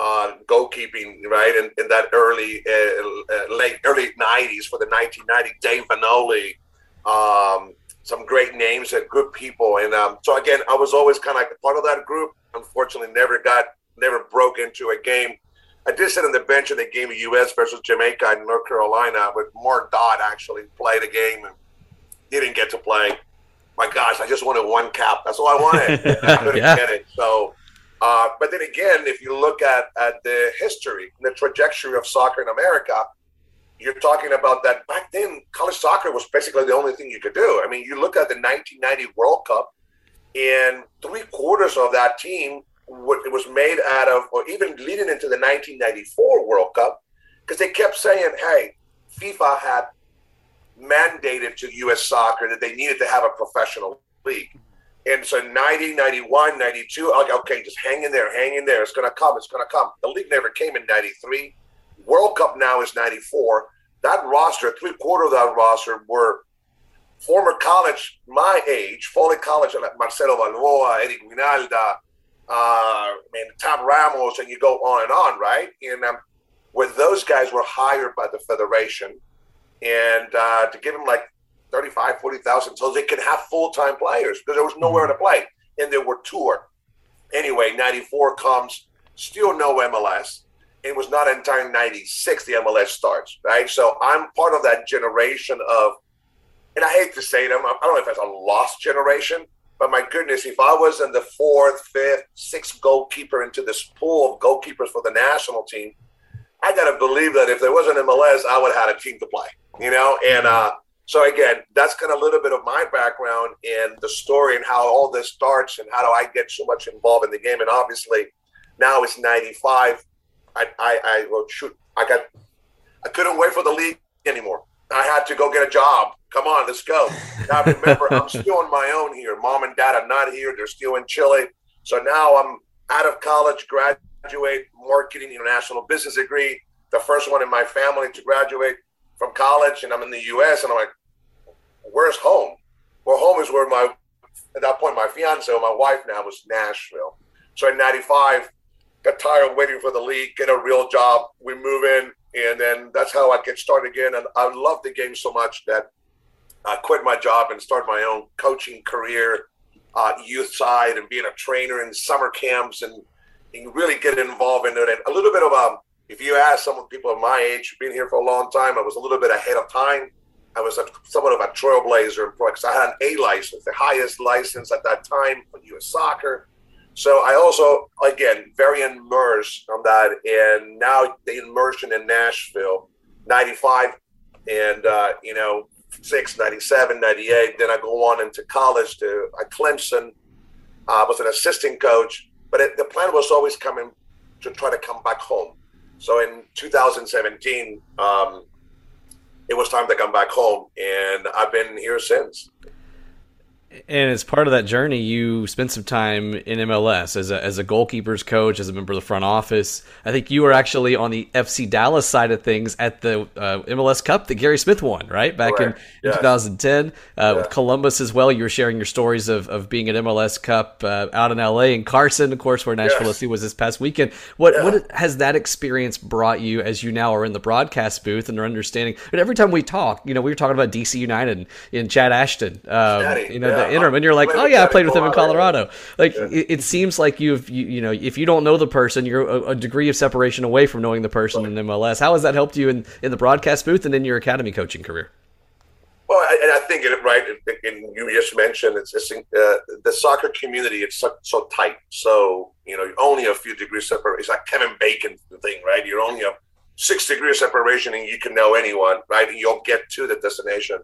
uh, goalkeeping, right? In, in that early, uh, uh late, early 90s for the 1990, Dave Vanole, um, some great names and good people. And um, so again, I was always kind of like part of that group. Unfortunately, never got, never broke into a game. I did sit on the bench in the game of U.S. versus Jamaica in North Carolina, but Mark Dodd actually played a game and didn't get to play. My gosh, I just wanted one cap. That's all I wanted. I couldn't yeah. get it. So, uh, but then again, if you look at, at the history, the trajectory of soccer in America, you're talking about that back then college soccer was basically the only thing you could do. I mean, you look at the 1990 World Cup, and three quarters of that team it was made out of, or even leading into the 1994 World Cup, because they kept saying, "Hey, FIFA had mandated to U.S. soccer that they needed to have a professional league." And so 90, 91, 92, okay, okay, just hang in there, hang in there. It's going to come. It's going to come. The league never came in 93. World Cup now is 94. That roster, three quarter of that roster were former college, my age, Foley College, like Marcelo Balboa, Eric Wynalda, uh, man, Tab Ramos, and you go on and on, right? And um, where those guys were hired by the federation and uh, to give them like 35, 40,000 so they could have full time players because there was nowhere to play and there were tour. Anyway, 94 comes, still no MLS it was not until 96 the MLS starts, right? So I'm part of that generation of, and I hate to say them, I don't know if it's a lost generation, But my goodness, if I was in the fourth, fifth, sixth goalkeeper into this pool of goalkeepers for the national team, I got to believe that if there wasn't MLS, I would have had a team to play, you know? And uh, so, again, that's kind of a little bit of my background and the story and how all this starts and how do I get so much involved in the game. And obviously, now it's 95. I, I, I well, shoot, I got, I couldn't wait for the league anymore. I had to go get a job. Come on, let's go. Now remember, I'm still on my own here. Mom and dad are not here. They're still in Chile. So now I'm out of college, graduate marketing international business degree, the first one in my family to graduate from college, and I'm in the U.S. And I'm like, where's home? Well, home is where my at that point my fiance my wife now was Nashville. So in '95, got tired of waiting for the league, get a real job. We move in, and then that's how I get started again. And I love the game so much that I quit my job and started my own coaching career, uh, youth side, and being a trainer in summer camps and, and really get involved in it. A little bit of a, if you ask some people of my age, been here for a long time, I was a little bit ahead of time. I was a, somewhat of a trailblazer because I had an A license, the highest license at that time for U.S. soccer. So I also, again, very immersed on that. And now the immersion in Nashville, 95, and, uh, you know, 96, 97, 98. Then I go on into college to at Clemson. I uh, was an assistant coach, but it, the plan was always coming to try to come back home. So in 2017, um, it was time to come back home, and I've been here since. And as part of that journey, you spent some time in MLS as a, as a goalkeepers coach, as a member of the front office. I think you were actually on the FC Dallas side of things at the uh, MLS Cup that Gary Smith won, right? Back Correct. in, 2010. Uh, yeah. With Columbus as well, you were sharing your stories of, of being at MLS Cup uh, out in LA and Carson, of course, where Nashville yes. was this past weekend. What, yeah. what has that experience brought you as you now are in the broadcast booth and are understanding? But every time we talk, you know, we were talking about DC United and, Chad Ashton. Um, you know, the interim, and you're like, oh yeah, I played with him in Colorado. Like it, it, seems like you've you, you, know if you don't know the person, you're a, a, degree of separation away from knowing the person in MLS. How has that helped you in in the broadcast booth and in your academy coaching career? Well, and I think it right, and you just mentioned it's, it's uh, the soccer community. It's so, so, tight, so you know only a few degrees separate. It's like Kevin Bacon thing, right? You're only a six degrees separation, and you can know anyone, right? And you'll get to the destination.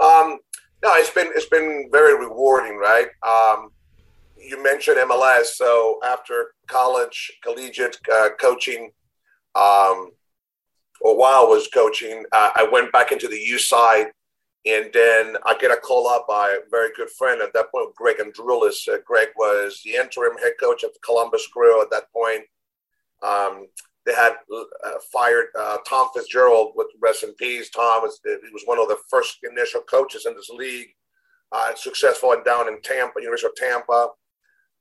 Um, no, it's been it's been very rewarding, right? Um, you mentioned MLS, so after college, collegiate uh, coaching, um, or while I was coaching, uh, I went back into the U side, and then I get a call up by a very good friend at that point, Greg Andrulis. Uh, Greg was the interim head coach of Columbus Crew at that point. Um, they had uh, fired uh, Tom Fitzgerald with rest in peace. Tom was he was one of the first initial coaches in this league, uh, successful and down in Tampa, University of Tampa.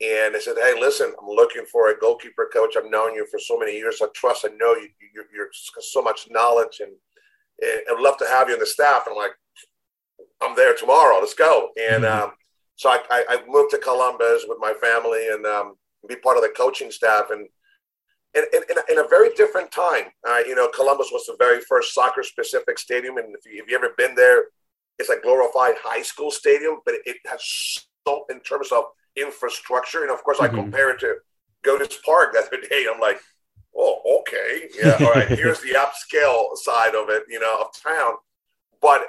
And they said, "Hey, listen, I'm looking for a goalkeeper coach. I've known you for so many years. I trust. I know you. You're, you're so much knowledge, and, and I'd love to have you on the staff." And I'm like, "I'm there tomorrow. Let's go." And mm-hmm. um, so I, I, I, moved to Columbus with my family and um, be part of the coaching staff and in, in, in, a, very different time. Uh, you know, Columbus was the very first soccer specific stadium. And if, you, have you ever been there, it's a glorified high school stadium, but it, has so, in terms of infrastructure. And of course, mm-hmm. I compare it to Geodis Park the other day. I'm like, oh, okay. Yeah. All right. Here's the upscale side of it, you know, of town. But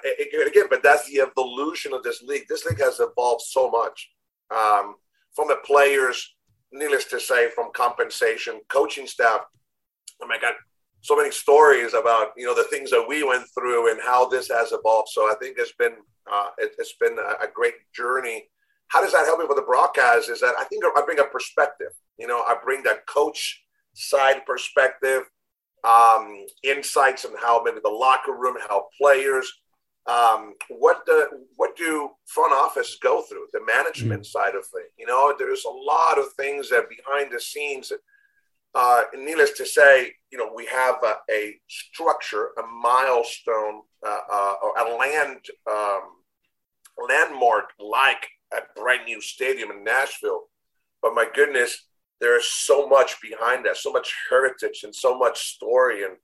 again, but that's the evolution of this league. This league has evolved so much um, from the players needless to say, from compensation, coaching staff. I mean, I got so many stories about you know the things that we went through and how this has evolved. So I think it's been uh, it, has been a, great journey. How does that help me with the broadcast? Is that I think I bring a perspective. You know, I bring that coach side perspective, um, insights on how maybe the locker room, how players, um, what the what do front office go through the management mm-hmm. side of things you know there's a lot of things that behind the scenes uh, needless to say you know we have a, a structure a milestone uh, uh, a land um, landmark like a brand new stadium in nashville but my goodness there's so much behind that so much heritage and so much story and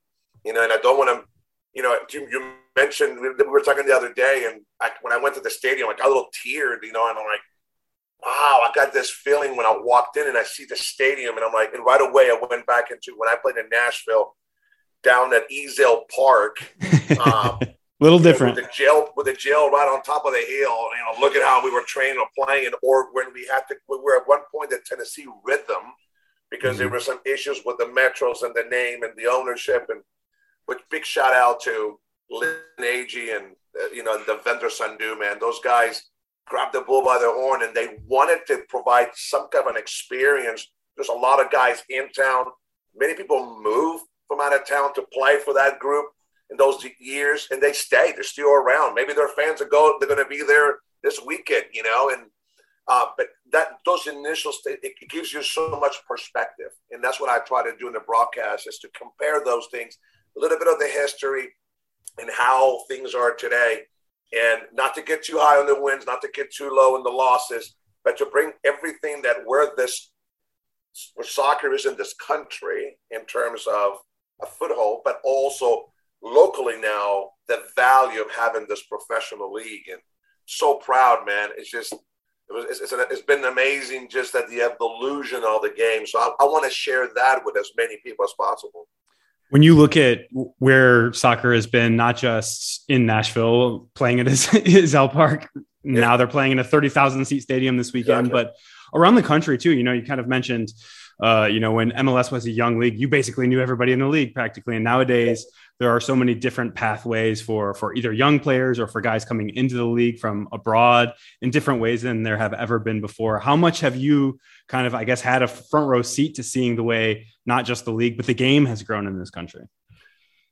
you know and i don't want to you know you, you mentioned we were talking the other day, and I, when I went to the stadium, like I got a little teared, you know, and I'm like, wow, I got this feeling when I walked in and I see the stadium, and I'm like, and right away I went back into when I played in Nashville, down at Ezell Park. Um, little different. With the jail, with the jail right on top of the hill. You know, look at how we were training or playing, or when we had to, we were at one point at Tennessee Rhythm because mm-hmm. there were some issues with the Metros and the name and the ownership. And but big shout out to Lynn Agee and uh, you know the vendor Sandu man. Those guys grabbed the bull by the horn and they wanted to provide some kind of an experience. There's a lot of guys in town. Many people move from out of town to play for that group in those years, and they stay. They're still around. Maybe their fans are go. They're going to be there this weekend, you know. And uh, but that those initial it gives you so much perspective, and that's what I try to do in the broadcast is to compare those things, a little bit of the history, and how things are today, and not to get too high on the wins, not to get too low in the losses, but to bring everything that where this where soccer is in this country in terms of a foothold, but also locally now the value of having this professional league. And so proud man. It's just it was, it's, it's been amazing just that the evolution of the game. So i, I want to share that with as many people as possible when you look at where soccer has been not just in nashville playing at Ezell Park yeah. now they're playing in a 30,000 seat stadium this weekend exactly. but around the country too you know you kind of mentioned uh, you know, when MLS was a young league, you basically knew everybody in the league practically. And nowadays, there are so many different pathways for for either young players or for guys coming into the league from abroad in different ways than there have ever been before. How much have you kind of, I guess, had a front row seat to seeing the way not just the league but the game has grown in this country?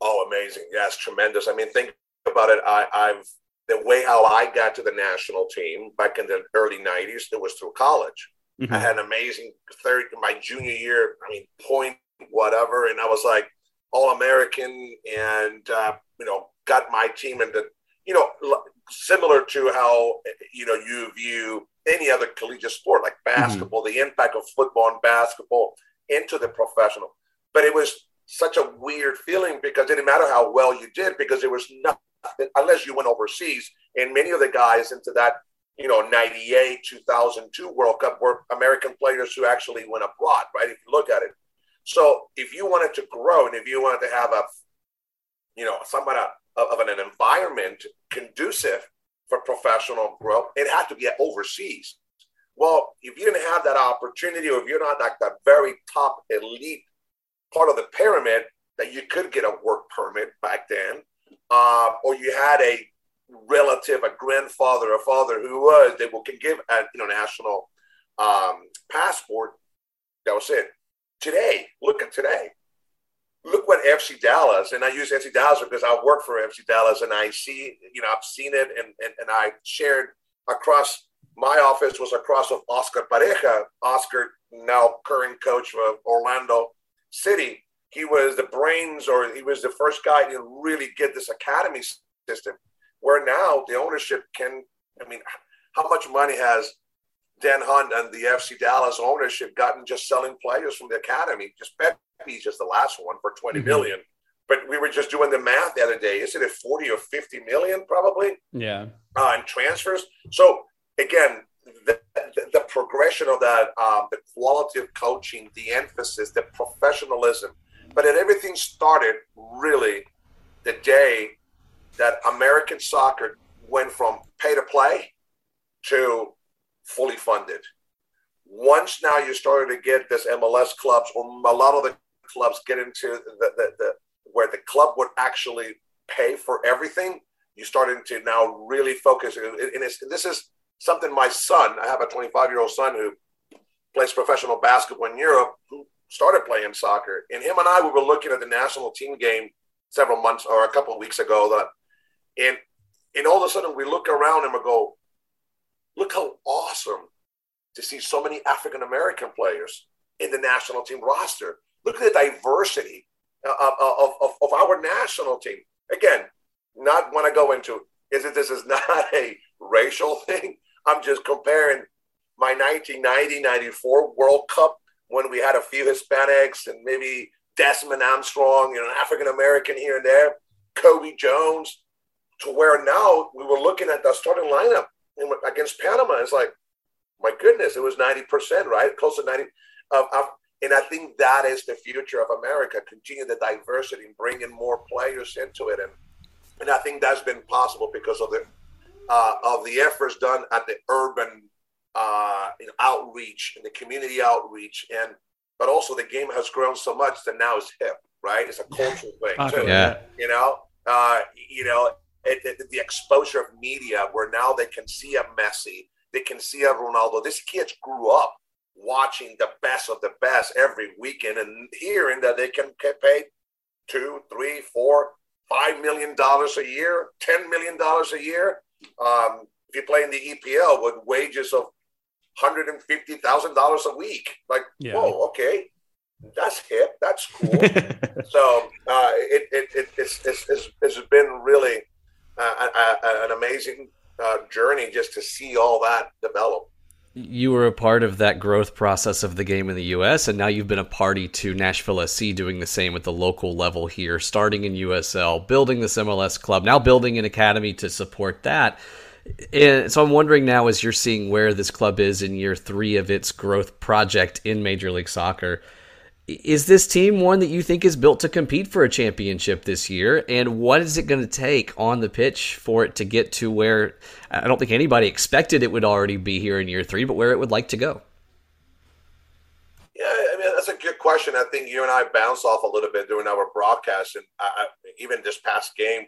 Oh, amazing! Yes, tremendous. I mean, think about it. I, I've the way how I got to the national team back in the early '90s. It was through college. Mm-hmm. I had an amazing third my junior year. I mean, point whatever, and I was like all American, and uh, you know, got my team into you know, similar to how you know you view any other collegiate sport like mm-hmm. basketball, mm-hmm. the impact of football and basketball into the professional. But it was such a weird feeling because it didn't matter how well you did because there was nothing unless you went overseas. And many of the guys into that you know, 98, 2002 World Cup were American players who actually went abroad, right? If you look at it. So if you wanted to grow and if you wanted to have a, you know, somewhat of, of an environment conducive for professional growth, it had to be overseas. Well, if you didn't have that opportunity or if you're not like that very top elite part of the pyramid that you could get a work permit back then, uh, or you had a relative, a grandfather, a father who was, they will give a international um, passport. That was it. Today, look at today. Look what FC Dallas, and I use FC Dallas because I work for FC Dallas, and I see, you know, I've seen it, and and, and I shared across my office was across of Oscar Pareja. Oscar, now current coach of Orlando City. He was the brains, or he was the first guy to really get this academy system where now the ownership can, I mean, how much money has Dan Hunt and the FC Dallas ownership gotten just selling players from the academy? Just Pepi's just the last one for twenty mm-hmm. million. But we were just doing the math the other day. Isn't it 40 or 50 million probably? Yeah. Uh, and transfers. So again, the, the, the progression of that, um, the quality of coaching, the emphasis, the professionalism. But it, everything started really the day that American soccer went from pay to play to fully funded. Once now you started to get this MLS clubs, or a lot of the clubs get into the, the, the where the club would actually pay for everything. You started to now really focus, and this is something my son. I have a 25 year old son who plays professional basketball in Europe, who started playing soccer, and him and I we were looking at the national team game several months or a couple of weeks ago that and and all of a sudden we look around and we go, look how awesome to see so many African American players in the national team roster. Look at the diversity of, of, of, of our national team. Again, not want to go into is it this is not a racial thing. I'm just comparing my 1990-94 World Cup when we had a few Hispanics and maybe Desmond Armstrong, you know, African American here and there, Cobi Jones, to where now we were looking at the starting lineup against Panama. It's like, my goodness, it was 90%, right? Close to 90. Of, of, and I think that is the future of America, continue the diversity and bringing more players into it. And, and I think that's been possible because of the, uh, of the efforts done at the urban uh, you know, outreach and the community outreach. And, but also the game has grown so much that now it's hip, right? It's a cultural thing too. Yeah. You know, uh, you know, it, it, the exposure of media where now they can see a Messi, they can see a Ronaldo. These kids grew up watching the best of the best every weekend and hearing that they can get paid two, three, four, five million dollars a year, ten million dollars a year. Um, if you play in the EPL with wages of hundred and fifty thousand dollars a week, like yeah. whoa, okay, that's hip, that's cool. so uh, it, it, it it's, it's, it's, it's been really an amazing uh, journey just to see all that develop. You were a part of that growth process of the game in the U.S., and now you've been a party to Nashville SC doing the same at the local level here, starting in USL, building this MLS club, now building an academy to support that. And so I'm wondering now, as you're seeing where this club is in year three of its growth project in Major League Soccer, is this team one that you think is built to compete for a championship this year? And what is it going to take on the pitch for it to get to where I don't think anybody expected it would already be here in year three, but where it would like to go? Yeah, I mean that's a good question. I think you and I bounced off a little bit during our broadcast, and I, even this past game,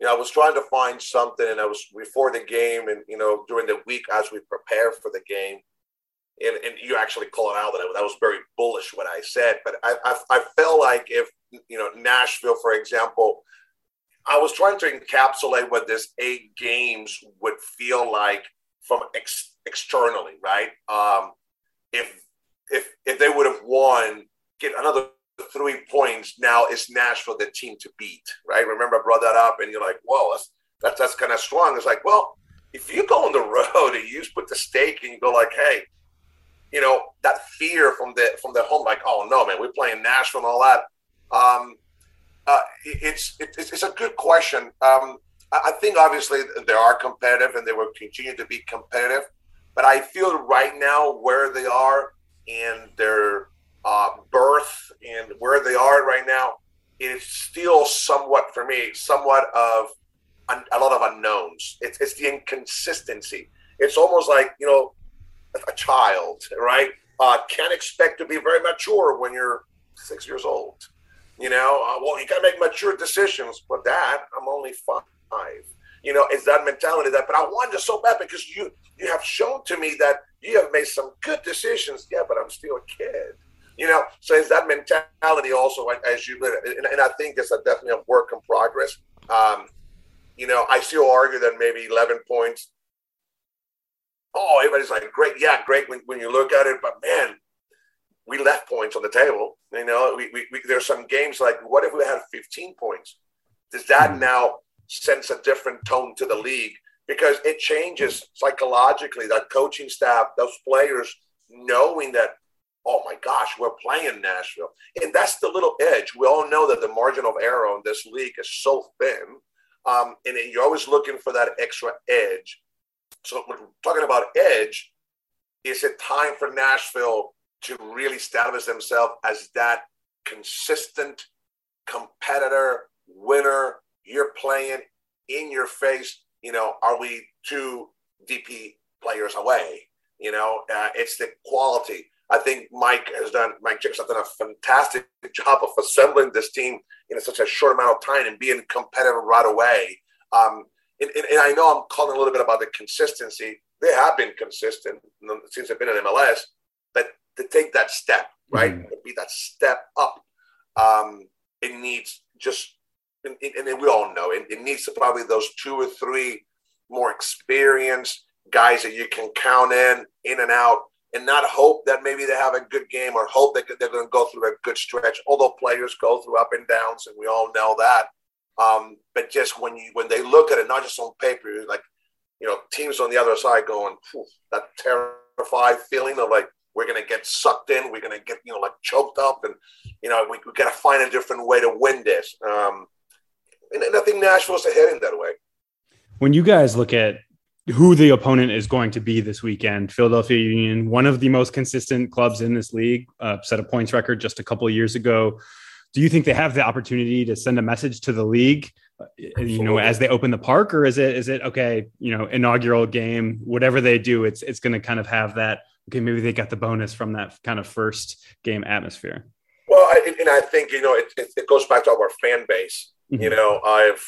you know, I was trying to find something, and I was before the game, and you know, during the week as we prepare for the game and, and you actually call it out that I, that was very bullish what I said. But I, I, I felt like if you know Nashville, for example, I was trying to encapsulate what this eight games would feel like from ex- externally, right? Um, if if if they would have won, get another three points. Now is Nashville the team to beat, right? Remember, I brought that up, and you're like, "Well, that's that's, that's kind of strong." It's like, well, if you go on the road and you put the stake and you go like, "Hey, you know that fear from the from the home, like, oh no, man, we're playing Nashville and all that. Um, uh, it's, it's it's a good question. Um, I think obviously they are competitive and they will continue to be competitive, but I feel right now where they are in their uh, birth and where they are right now is still somewhat for me somewhat of a lot of unknowns. It's, it's the inconsistency. It's almost like you know a child, right? Uh, can't expect to be very mature when you're six years old. You know, uh, well, you got to make mature decisions. But Dad, I'm only five. You know, it's that mentality that. But I wanted so bad because you you have shown to me that you have made some good decisions. Yeah, but I'm still a kid. You know, so it's that mentality also as you and, and I think it's a definitely a work in progress. Um, you know, I still argue that maybe 11 points oh, everybody's like, great, yeah, great when, when you look at it, but man, we left points on the table. You know, we, we, we there's some games like, what if we had 15 points? Does that mm-hmm. now sense a different tone to the league? Because it changes psychologically. That coaching staff, those players, knowing that, oh my gosh, we're playing Nashville, and that's the little edge. We all know that the margin of error in this league is so thin, um, and you're always looking for that extra edge. So we're talking about edge. Is it time for Nashville to really establish themselves as that consistent competitor, winner? You're playing in your face. You know, are we two DP players away? You know, uh, it's the quality. I think Mike has done. Mike Jacobs has done a fantastic job of assembling this team in such a short amount of time and being competitive right away. Um, and, and, and, I know I'm calling a little bit about the consistency. They have been consistent since they've been in MLS, but to take that step, right, mm-hmm. to be that step up, um, it needs just, and, and we all know it, it needs probably those two or three more experienced guys that you can count in, in and out, and not hope that maybe they have a good game or hope that they're going to go through a good stretch. Although players go through up and downs, and we all know that. Um, but just when you when they look at it, not just on paper, like you know, teams on the other side going that terrified feeling of like we're gonna get sucked in, we're gonna get you know like choked up, and you know we, we gotta find a different way to win this. Um, and, and I think Nashville's heading that way. When you guys look at who the opponent is going to be this weekend. Philadelphia Union, one of the most consistent clubs in this league, uh, set a points record just a couple of years ago. Do you think they have the opportunity to send a message to the league, uh, you know, as they open the park, or is it is it okay, you know, inaugural game, whatever they do, it's it's going to kind of have that. Okay, maybe they got the bonus from that kind of first game atmosphere. Well, I, and I think you know it, it, it goes back to our fan base. Mm-hmm. You know, I've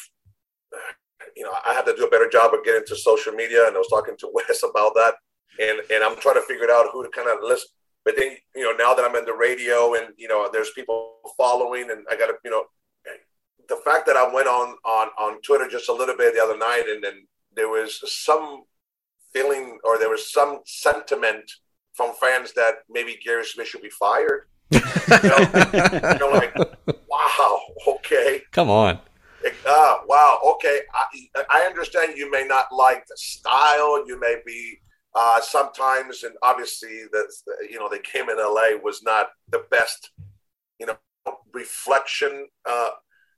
you know, I have to do a better job of getting to social media. And I was talking to Wes about that. And, and I'm trying to figure out who to kind of list. But then, you know, now that I'm in the radio and, you know, there's people following and I got to, you know, the fact that I went on, on, on Twitter just a little bit the other night and then there was some feeling or there was some sentiment from fans that maybe Gary Smith should be fired. you, know, you know, like, wow, okay. Come on. Ah, wow. Okay. I, I understand you may not like the style. You may be uh, sometimes, and obviously, the, you know, they came in LA was not the best, you know, reflection. Uh,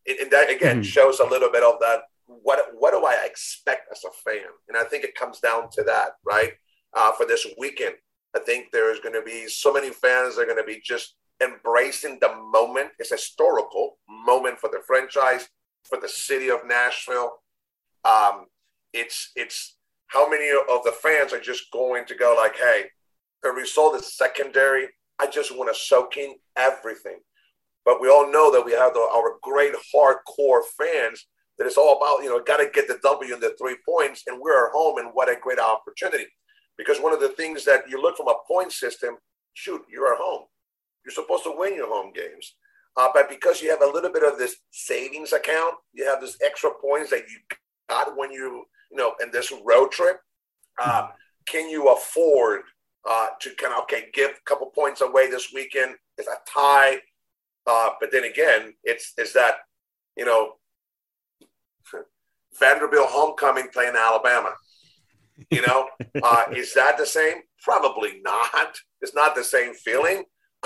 and that again mm-hmm. shows a little bit of that. What what do I expect as a fan? And I think it comes down to that, right? Uh, for this weekend, I think there's going to be so many fans that are going to be just embracing the moment. It's a historical moment for the franchise for the city of Nashville. Um, it's it's how many of the fans are just going to go like, hey, the result is secondary. I just want to soak in everything. But we all know that we have the, our great hardcore fans that it's all about, you know, got to get the W and the three points, and we're at home, and what a great opportunity. Because one of the things that you look from a point system, shoot, you're at home. You're supposed to win your home games. Uh, but because you have a little bit of this savings account, you have this extra points that you got when you, you know, in this road trip. Uh, can you afford uh, to kind of okay give a couple points away this weekend? Is a tie, uh, but then again, it's is that you know Vanderbilt homecoming playing Alabama. You know, uh, is that the same? Probably not. It's not the same feeling,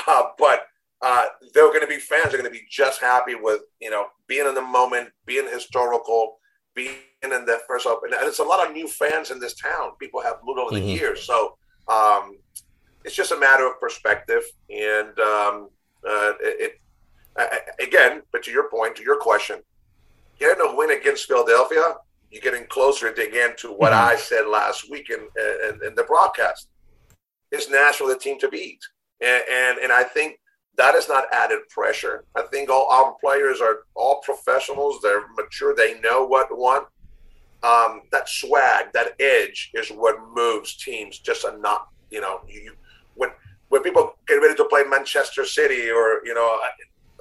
uh, but uh, they're going to be fans. They're going to be just happy with you know being in the moment, being historical, being in the first open. And it's a lot of new fans in this town. People have moved over mm-hmm. the years, so um, it's just a matter of perspective. And um, uh, it, it again, but to your point, to your question, getting a win against Philadelphia, you're getting closer again to what mm-hmm. I said last week in, in, in the broadcast. Is Nashville the team to beat? And, and, and I think that is not added pressure. I think all our players are all professionals. They're mature. They know what to want. Um, that swag, that edge, is what moves teams. Just a not, you know, you, when when people get ready to play Manchester City or you know,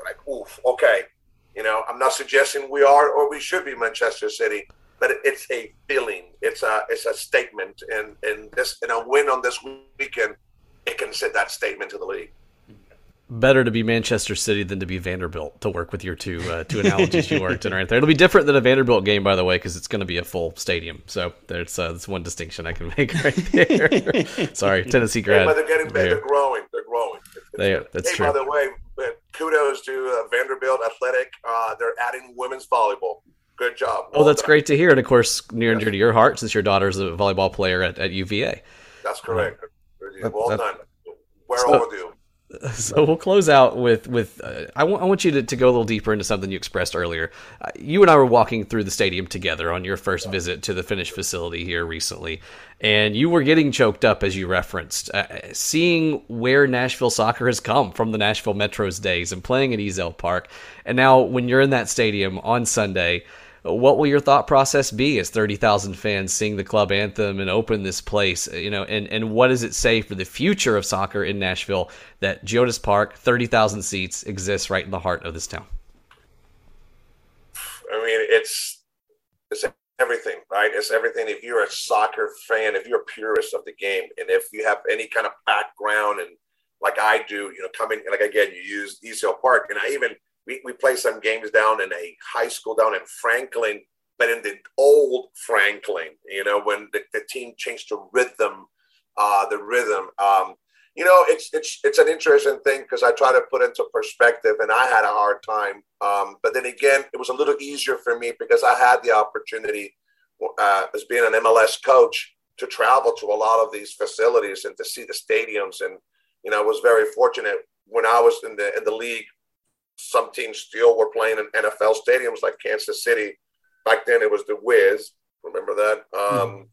like oof, okay, you know, I'm not suggesting we are or we should be Manchester City, but it's a feeling. It's a it's a statement, and and this and a win on this weekend, it can send that statement to the league better to be Manchester City than to be Vanderbilt to work with your two uh, two analogies you worked in right there. It'll be different than a Vanderbilt game, by the way, because it's going to be a full stadium. So there's uh, that's one distinction I can make right there. Sorry, Tennessee grad. Hey, but they're getting better. They're growing. They're growing. they, are. that's hey, true. By the way, kudos to uh, Vanderbilt Athletic. Uh, they're adding women's volleyball. Good job. Well oh, that's done. great to hear. And of course, near and dear to your heart, since your daughter's a volleyball player at, at UVA. That's correct. well done. Where so, overdue. so we'll close out with with uh, I, w- I want you to, to go a little deeper into something you expressed earlier. Uh, you and i were walking through the stadium together on your first visit to the Finnish facility here recently and you were getting choked up as you referenced uh, seeing where nashville soccer has come from the nashville metros days and playing at ezell park. And now when you're in that stadium on sunday what will your thought process be as 30,000 fans sing the club anthem and open this place, you know, and, and what does it say for the future of soccer in Nashville that Geodis Park, 30,000 seats, exists right in the heart of this town? I mean, it's, it's everything, right? It's everything. If you're a soccer fan, if you're a purist of the game, and if you have any kind of background and like I do, you know, coming, like again, you use Ezell Park, and I even, we, we play some games down in a high school down in Franklin, but in the old Franklin, you know, when the, the team changed to rhythm, uh, the rhythm. Um, you know, it's it's it's an interesting thing because I try to put into perspective, and I had a hard time. Um, but then again, it was a little easier for me because I had the opportunity uh, as being an MLS coach to travel to a lot of these facilities and to see the stadiums. And you know, I was very fortunate when I was in the in the league. Some teams still were playing in NFL stadiums like Kansas City. Back then, it was the Wiz. Remember that? Um, mm.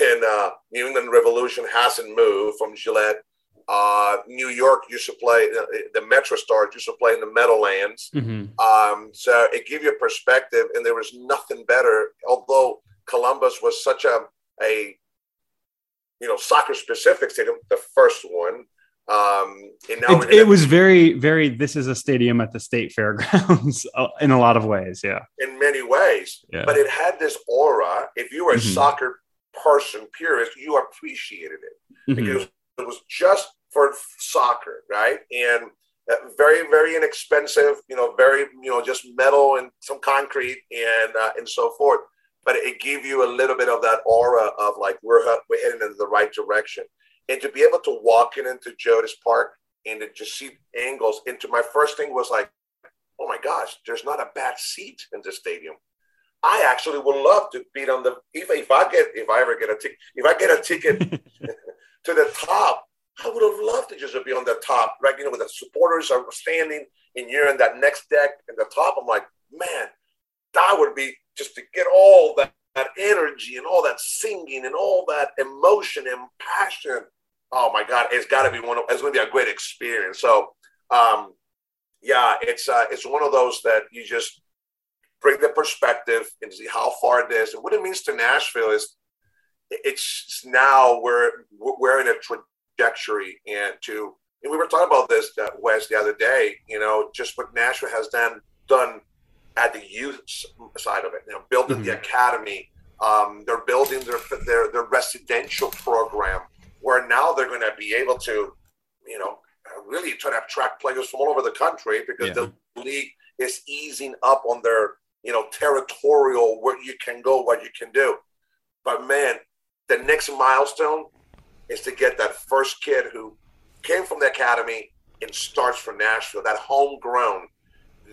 And uh, New England Revolution hasn't moved from Gillette uh, New York used to play uh, the Metro Stars used to play in the Meadowlands. Mm-hmm. Um, so it gave you a perspective, and there was nothing better. Although Columbus was such a a you know soccer specific stadium, the first one. Um, and now it, it was very, very. This is a stadium at the state fairgrounds uh, in a lot of ways. Yeah, in many ways. Yeah. But it had this aura. If you were a mm-hmm. soccer person, purist, you appreciated it mm-hmm. because it was just for soccer, right? And uh, very, very inexpensive, you know, very, you know, just metal and some concrete and uh, and so forth. But it gave you a little bit of that aura of like we're we're heading in the right direction, and to be able to walk in into Geodis Park and to just see angles. Into my first thing was like, oh my gosh, there's not a bad seat in the stadium. I actually would love to be on the if, if I get if I ever get a ticket if I get a ticket to the top I would have loved to just be on the top, right? You know, with the supporters are standing and you're in that next deck in the top. I'm like, man, that would be just to get all that, that energy and all that singing and all that emotion and passion. Oh my God, it's got to be one of, it's going to be a great experience. So, um, yeah, it's, uh, it's one of those that you just bring the perspective and see how far it is. And what it means to Nashville is it's now we're, we're in a trajectory and to and we were talking about this uh, Wes the other day. You know, just what Nashville has done done at the youth side of it. You know, building mm-hmm. the academy. Um, they're building their, their their residential program where now they're going to be able to, you know, really try to attract players from all over the country because yeah. the league is easing up on their you know territorial where you can go, what you can do. But man, the next milestone is to get that first kid who came from the academy and starts for Nashville, that homegrown.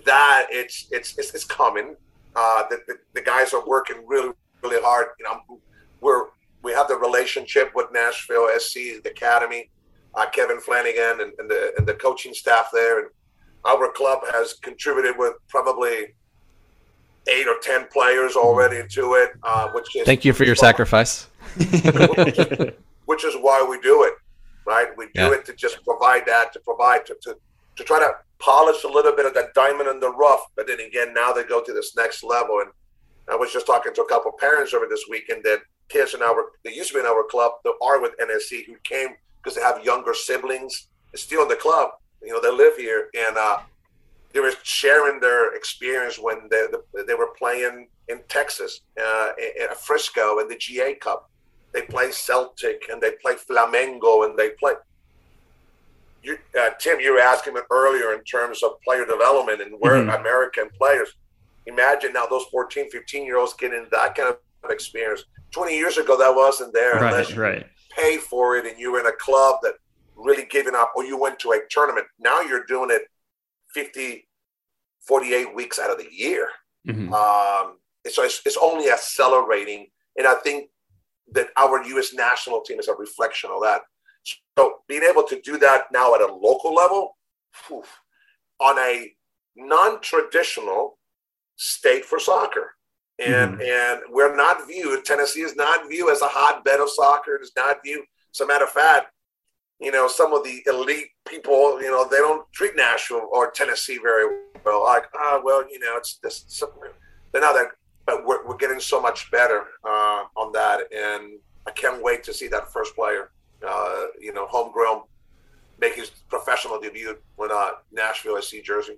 That it's it's it's, it's coming. Uh, the, the, the guys are working really really hard. You know, we're we have the relationship with Nashville SC, the academy, uh, Kevin Flanagan, and, and, the and the coaching staff there, and our club has contributed with probably eight or ten players already to it. Uh, which is thank you for your fun. sacrifice. which is why we do it, right? We do yeah. it to just provide that, to provide, to, to, to try to polish a little bit of that diamond in the rough. But then again, now they go to this next level. And I was just talking to a couple parents over this weekend that kids in our, they used to be in our club, that are with NSC who came because they have younger siblings, still in the club. You know, they live here. And, uh, they were sharing their experience when they, they were playing in Texas, uh, in Frisco, in the GA Cup they play Celtic and they play Flamengo and they play. You, uh, Tim, you were asking me earlier in terms of player development and where mm-hmm. American players. Imagine now those 14, 15 year olds getting that kind of experience. 20 years ago, that wasn't there right, unless you right. paid for it and you were in a club that really giving up or you went to a tournament. Now you're doing it 50, 48 weeks out of the year. Mm-hmm. Um, so it's, it's only accelerating. And I think that our U.S. national team is a reflection of that. So being able to do that now at a local level, whew, on a non-traditional state for soccer, and mm-hmm. and we're not viewed. Tennessee is not viewed as a hotbed of soccer. It is not viewed. As a matter of fact, you know, some of the elite people, you know, they don't treat Nashville or Tennessee very well. Like, ah, oh, well, you know, it's this. They're not that but we're, we're getting so much better uh, on that, and I can't wait to see that first player, uh, you know, homegrown, make his professional debut when uh, Nashville SC jersey.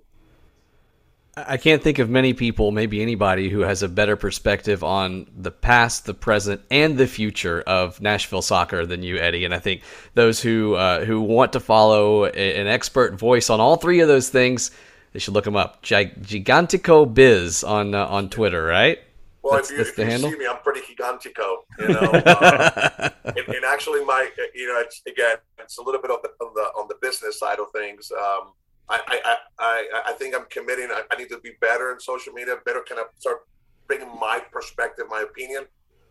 I can't think of many people, maybe anybody, who has a better perspective on the past, the present, and the future of Nashville soccer than you, Eddie. And I think those who uh, who want to follow an expert voice on all three of those things they should look him up. Gigantico Biz on uh, on Twitter, right? Well, that's, if you, if you see me, I'm pretty gigantico, you know. uh, and, and, actually, my you know, it's again, it's a little bit on the on the, on the business side of things. Um, I, I, I, I think I'm committing. I, I, need to be better in social media, better kind of start bringing my perspective, my opinion.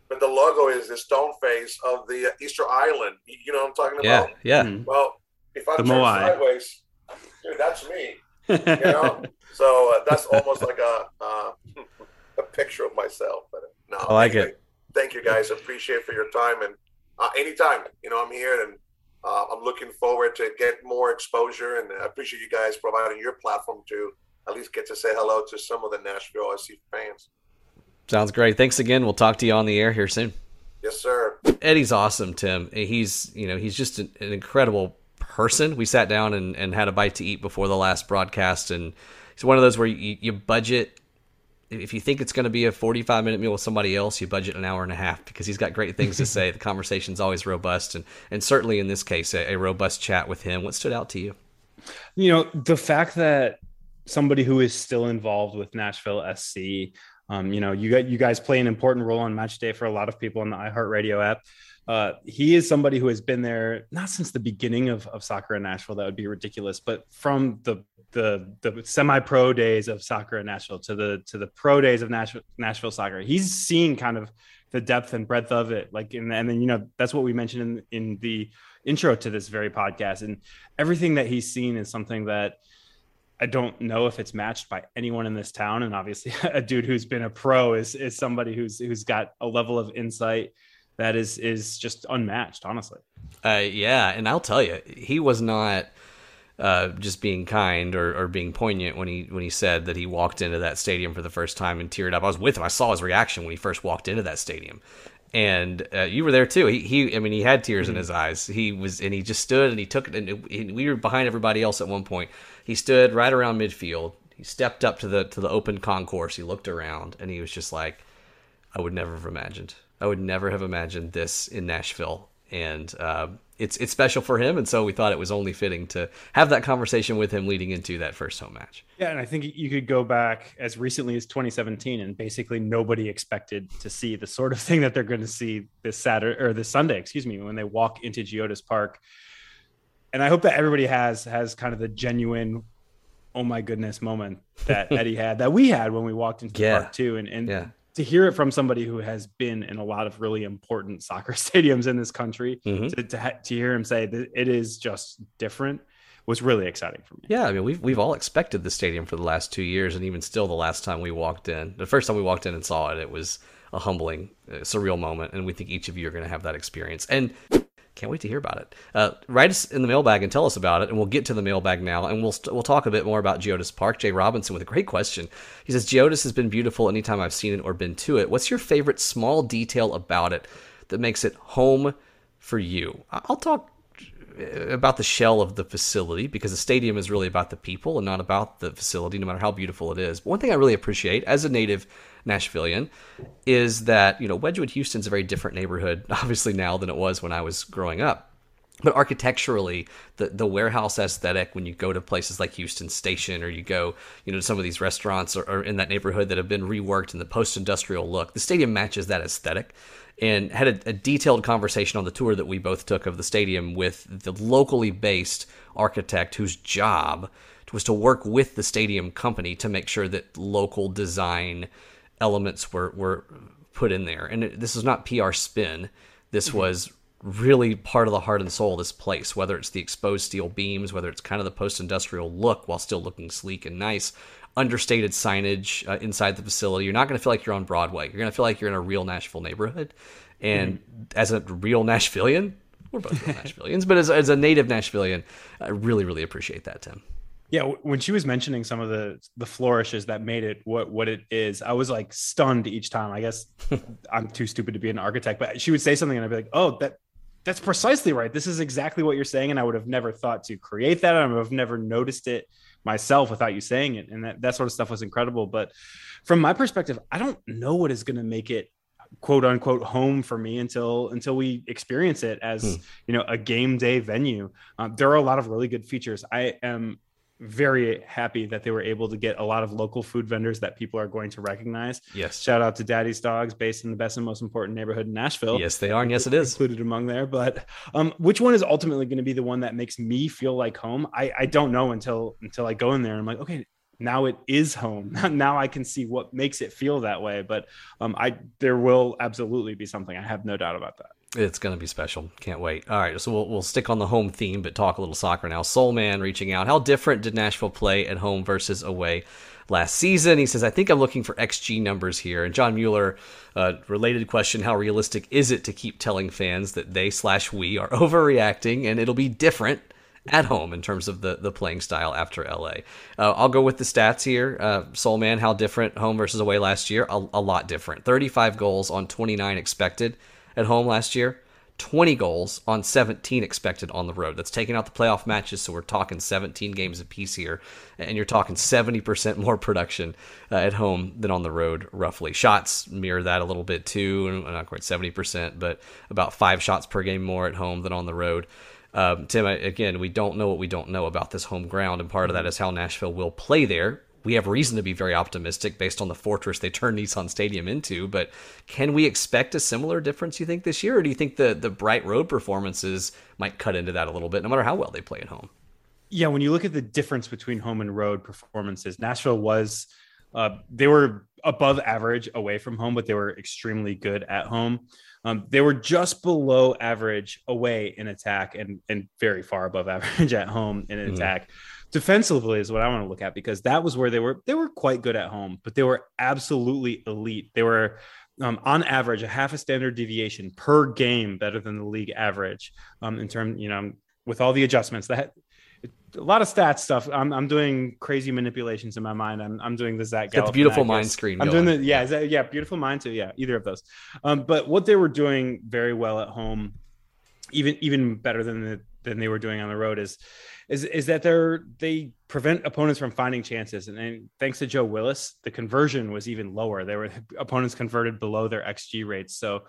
but the logo is the stone face of the Easter Island. You know what I'm talking about? yeah. Mhm. Well, if I The turn Moai. sideways, dude, that's me. You know, so uh, that's almost like a uh, a picture of myself. But no, I like it. Thank you guys. Appreciate for your time and uh, anytime. You know, I'm here and uh, I'm looking forward to get more exposure and I appreciate you guys providing your platform to at least get to say hello to some of the Nashville SC fans. Sounds great. Thanks again. We'll talk to you on the air here soon. Yes, sir. Eddie's awesome, Tim. He's you know he's just an, an incredible person. We sat down and, and had a bite to eat before the last broadcast, and he's one of those where you, you budget. If you think it's going to be a 45 minute meal with somebody else, you budget an hour and a half because he's got great things to say. the conversation's always robust, and, and certainly in this case, a, a robust chat with him. What stood out to you? you know the fact that somebody who is still involved with Nashville SC um, you know you got you guys play an important role on match day for a lot of people on the iHeartRadio app uh, he is somebody who has been there not since the beginning of, of soccer in Nashville that would be ridiculous but from the the the semi-pro days of soccer in Nashville to the to the pro days of Nashville Nashville soccer he's seen kind of the depth and breadth of it like and, and then you know that's what we mentioned in, in the intro to this very podcast and everything that he's seen is something that I don't know if it's matched by anyone in this town. And obviously, a dude who's been a pro is is somebody who's who's got a level of insight that is is just unmatched, honestly. Uh, yeah, and I'll tell you, he was not uh, just being kind or, or being poignant when he when he said that he walked into that stadium for the first time and teared up. I was with him. I saw his reaction when he first walked into that stadium, and uh, you were there too. He, he I mean, he had tears in his eyes. He was, and he just stood and he took it. And, it, and we were behind everybody else at one point. He stood right around midfield. He stepped up to the to the open concourse. He looked around and he was just like, I would never have imagined. I would never have imagined this in Nashville, and uh, it's it's special for him. And so we thought it was only fitting to have that conversation with him leading into that first home match. Yeah, and I think you could go back as recently as 2017, and basically nobody expected to see the sort of thing that they're going to see this Saturday or this Sunday, excuse me, when they walk into Geodis Park. And I hope that everybody has has kind of the genuine, oh my goodness moment that Eddie had, that we had when we walked into the Yeah. park too, and and Yeah. To hear it from somebody who has been in a lot of really important soccer stadiums in this country, Mhm. to, to, ha- to hear him say that it is just different was really exciting for me. Yeah, I mean we've we've all expected the stadium for the last two years, and even still, the last time we walked in, the first time we walked in and saw it, it was a humbling, uh, surreal moment, and we think each of you are going to have that experience, and can't wait to hear about it. Uh, write us in the mailbag and tell us about it, and we'll get to the mailbag now, and we'll st- we'll talk a bit more about Geodis Park. Jay Robinson with a great question. He says Geodis has been beautiful anytime I've seen it or been to it. What's your favorite small detail about it that makes it home for you? I'll talk about the shell of the facility because the stadium is really about the people and not about the facility, no matter how beautiful it is. But one thing I really appreciate as a native Nashvilleian is that, you know, Wedgewood Houston's a very different neighborhood, obviously, now than it was when I was growing up. But architecturally, the, the warehouse aesthetic, when you go to places like Houston Station or you go, you know, to some of these restaurants or, or in that neighborhood that have been reworked in the post industrial look, the stadium matches that aesthetic. And had a, a detailed conversation on the tour that we both took of the stadium with the locally based architect whose job was to work with the stadium company to make sure that local design elements were, were put in there. And it, this is not PR spin. This mm-hmm. was really part of the heart and soul of this place, whether it's the exposed steel beams, whether it's kind of the post industrial look while still looking sleek and nice, understated signage uh, inside the facility. You're not going to feel like you're on Broadway. You're going to feel like you're in a real Nashville neighborhood. And as a real Nashvilleian, we're both real Nashvilleians, but as, as a native Nashvilleian, I really, really appreciate that, Tim. Yeah, when she was mentioning some of the the flourishes that made it what what it is, I was like stunned each time. I guess I'm too stupid to be an architect, but she would say something and I'd be like, "Oh, that that's precisely right. This is exactly what you're saying." And I would have never thought to create that. I would have never noticed it myself without you saying it. And that that sort of stuff was incredible. But from my perspective, I don't know what is going to make it quote unquote home for me until until we experience it as Hmm. you know a game day venue um, there are a lot of really good features i am very happy that they were able to get a lot of local food vendors that people are going to recognize Yes. shout out to daddy's dogs based in the best and most important neighborhood in nashville Yes, they are. And yes, it is. included among there but um, which one is ultimately going to be the one that makes me feel like home I, I don't know until until i go in there and i'm like okay now it is home. now I can see what makes it feel that way. But um, I there will absolutely be something. I have no doubt about that. It's going to be special. Can't wait. All right, so we'll, we'll stick on the home theme, but talk a little soccer now. Soul Man reaching out. How different did Nashville play at home versus away last season? He says, I think I'm looking for XG numbers here. And John Mueller, uh, related question, how realistic is it to keep telling fans that they slash we are overreacting and it'll be different at home in terms of the, the playing style after LA. Uh, I'll go with the stats here. Uh, Soul Man, how different home versus away last year? A, a lot different. 35 goals on 29 expected at home last year. 20 goals on 17 expected on the road. That's taking out the playoff matches, so we're talking 17 games apiece here, and you're talking 70% more production uh, at home than on the road, roughly. Shots mirror that a little bit too, not quite 70%, but about five shots per game more at home than on the road. Um, Tim, again, we don't know what we don't know about this home ground, and part of that is how Nashville will play there we have reason to be very optimistic based on the fortress they turned Nissan Stadium into. But can we expect a similar difference, you think, this year? Or do you think the, the bright road performances might cut into that a little bit, no matter how well they play at home? Yeah, when you look at the difference between home and road performances, Nashville was, uh, they were above average away from home, but they were extremely good at home. Um, they were just below average away in attack and, and very far above average at home in mm-hmm. attack defensively is what I want to look at because that was where they were they were quite good at home, but they were absolutely elite. They were um, on average a half a standard deviation per game better than the league average um, in terms you know with all the adjustments that a lot of stats stuff. I'm, I'm doing crazy manipulations in my mind. I'm, I'm doing the Zach. Got the beautiful mind screen. I'm going. doing the yeah, that, yeah, beautiful mind too. Yeah, either of those. Um, but what they were doing very well at home, even even better than the, than they were doing on the road, is is is that they're they prevent opponents from finding chances. And, and thanks to Joe Willis, the conversion was even lower. There were opponents converted below their XG rates. So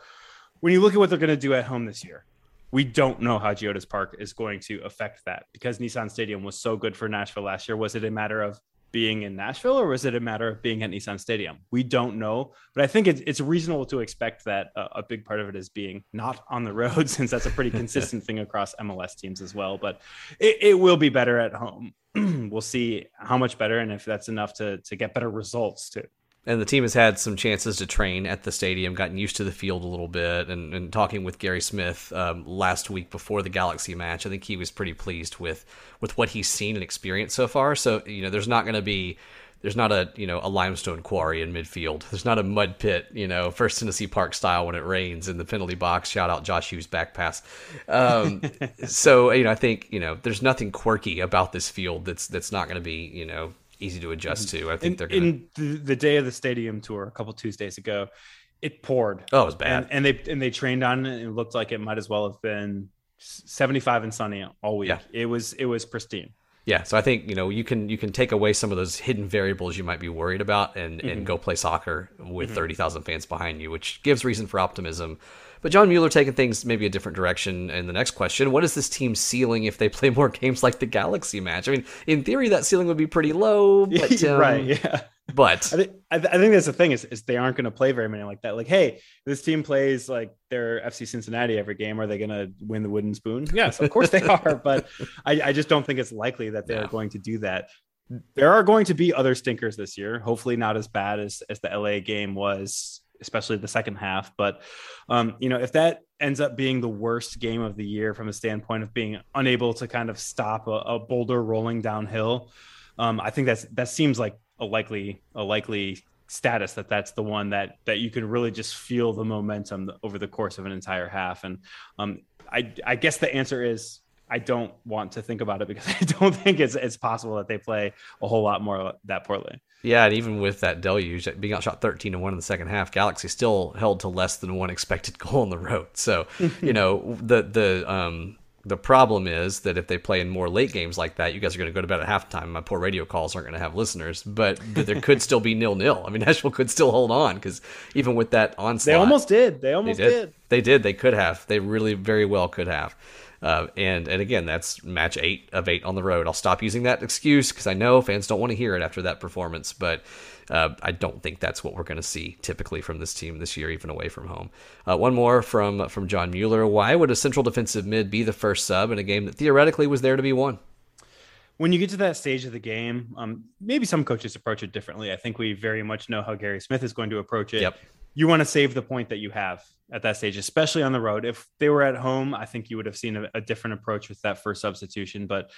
when you look at what they're going to do at home this year, we don't know how Geodis Park is going to affect that because Nissan Stadium was so good for Nashville last year. Was it a matter of being in Nashville, or was it a matter of being at Nissan Stadium? We don't know, but I think it's, it's reasonable to expect that a, a big part of it is being not on the road, since that's a pretty consistent thing across MLS teams as well. But it, it will be better at home. we'll see how much better, and if that's enough to to get better results too and the team has had some chances to train at the stadium, gotten used to the field a little bit, and, and talking with Gary Smith um, last week before the Galaxy match, I think he was pretty pleased with with what he's seen and experienced so far. So you know, there's not going to be there's not a you know a limestone quarry in midfield. There's not a mud pit, you know, First Tennessee Park style when it rains in the penalty box. Shout out Josh Hughes back pass. Um, so you know, I think you know there's nothing quirky about this field that's that's not going to be you know easy to adjust to. I think in, they're gonna... in the, the, day of the stadium tour a couple Tuesdays ago. It poured. Oh, it was bad. And, and they and they trained on it. And it looked like it might as well have been 75 and sunny all week. Yeah. It was it was pristine. Yeah, so I think you know you can you can take away some of those hidden variables you might be worried about and mm-hmm. and go play soccer with mm-hmm. thirty thousand fans behind you, which gives reason for optimism. But John Mueller taking things maybe a different direction in the next question. What is this team ceiling if they play more games like the Galaxy match? I mean, in theory, that ceiling would be pretty low. But, um, right, yeah. But I think, I think that's the thing is, is they aren't going to play very many like that. Like, hey, this team plays like their FC Cincinnati every game. Are they going to win the wooden spoon? Yes, of course they are. But I, I just don't think it's likely that they're yeah. going to do that there are going to be other stinkers this year. Hopefully, not as bad as as the LA game was especially the second half. But um, you know, if that ends up being the worst game of the year from a standpoint of being unable to kind of stop a, a boulder rolling downhill, um, I think that's that seems like a likely a likely status that that's the one that that you can really just feel the momentum over the course of an entire half. And um, I I guess the answer is I don't want to think about it because I don't think it's it's possible that they play a whole lot more that poorly. Yeah, and even with that deluge being outshot 13 to 1 in the second half, Galaxy still held to less than one expected goal on the road. So, you know, the the um the problem is that if they play in more late games like that, you guys are going to go to bed at halftime. My poor radio calls aren't going to have listeners, but, but there could still be nil nil. I mean, Nashville could still hold on because even with that onslaught, they almost did. They almost they did. did. They did. They could have. They really very well could have. Uh, and and again, that's match eight of eight on the road. I'll stop using that excuse because I know fans don't want to hear it after that performance, but uh, I don't think that's what we're going to see typically from this team this year, even away from home. Uh, one more from from John Mueller. Why would a central defensive mid be the first sub in a game that theoretically was there to be won? when you get to that stage of the game, um, maybe some coaches approach it differently. I think we very much know how Gary Smith is going to approach it. Yep. You want to save the point that you have at that stage, especially on the road. If they were at home, I think you would have seen a, a different approach with that first substitution. But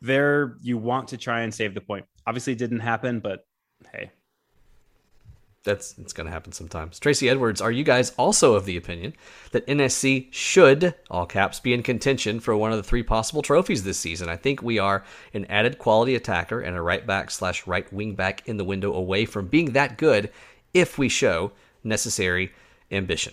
there, you want to try and save the point. Obviously, didn't happen, but hey, that's it's going to happen sometimes. Tracy Edwards, are you guys also of the opinion that NSC should, all caps, be in contention for one of the three possible trophies this season? I think we are an added quality attacker and a right back slash right wing back in the window away from being that good if we show necessary ambition.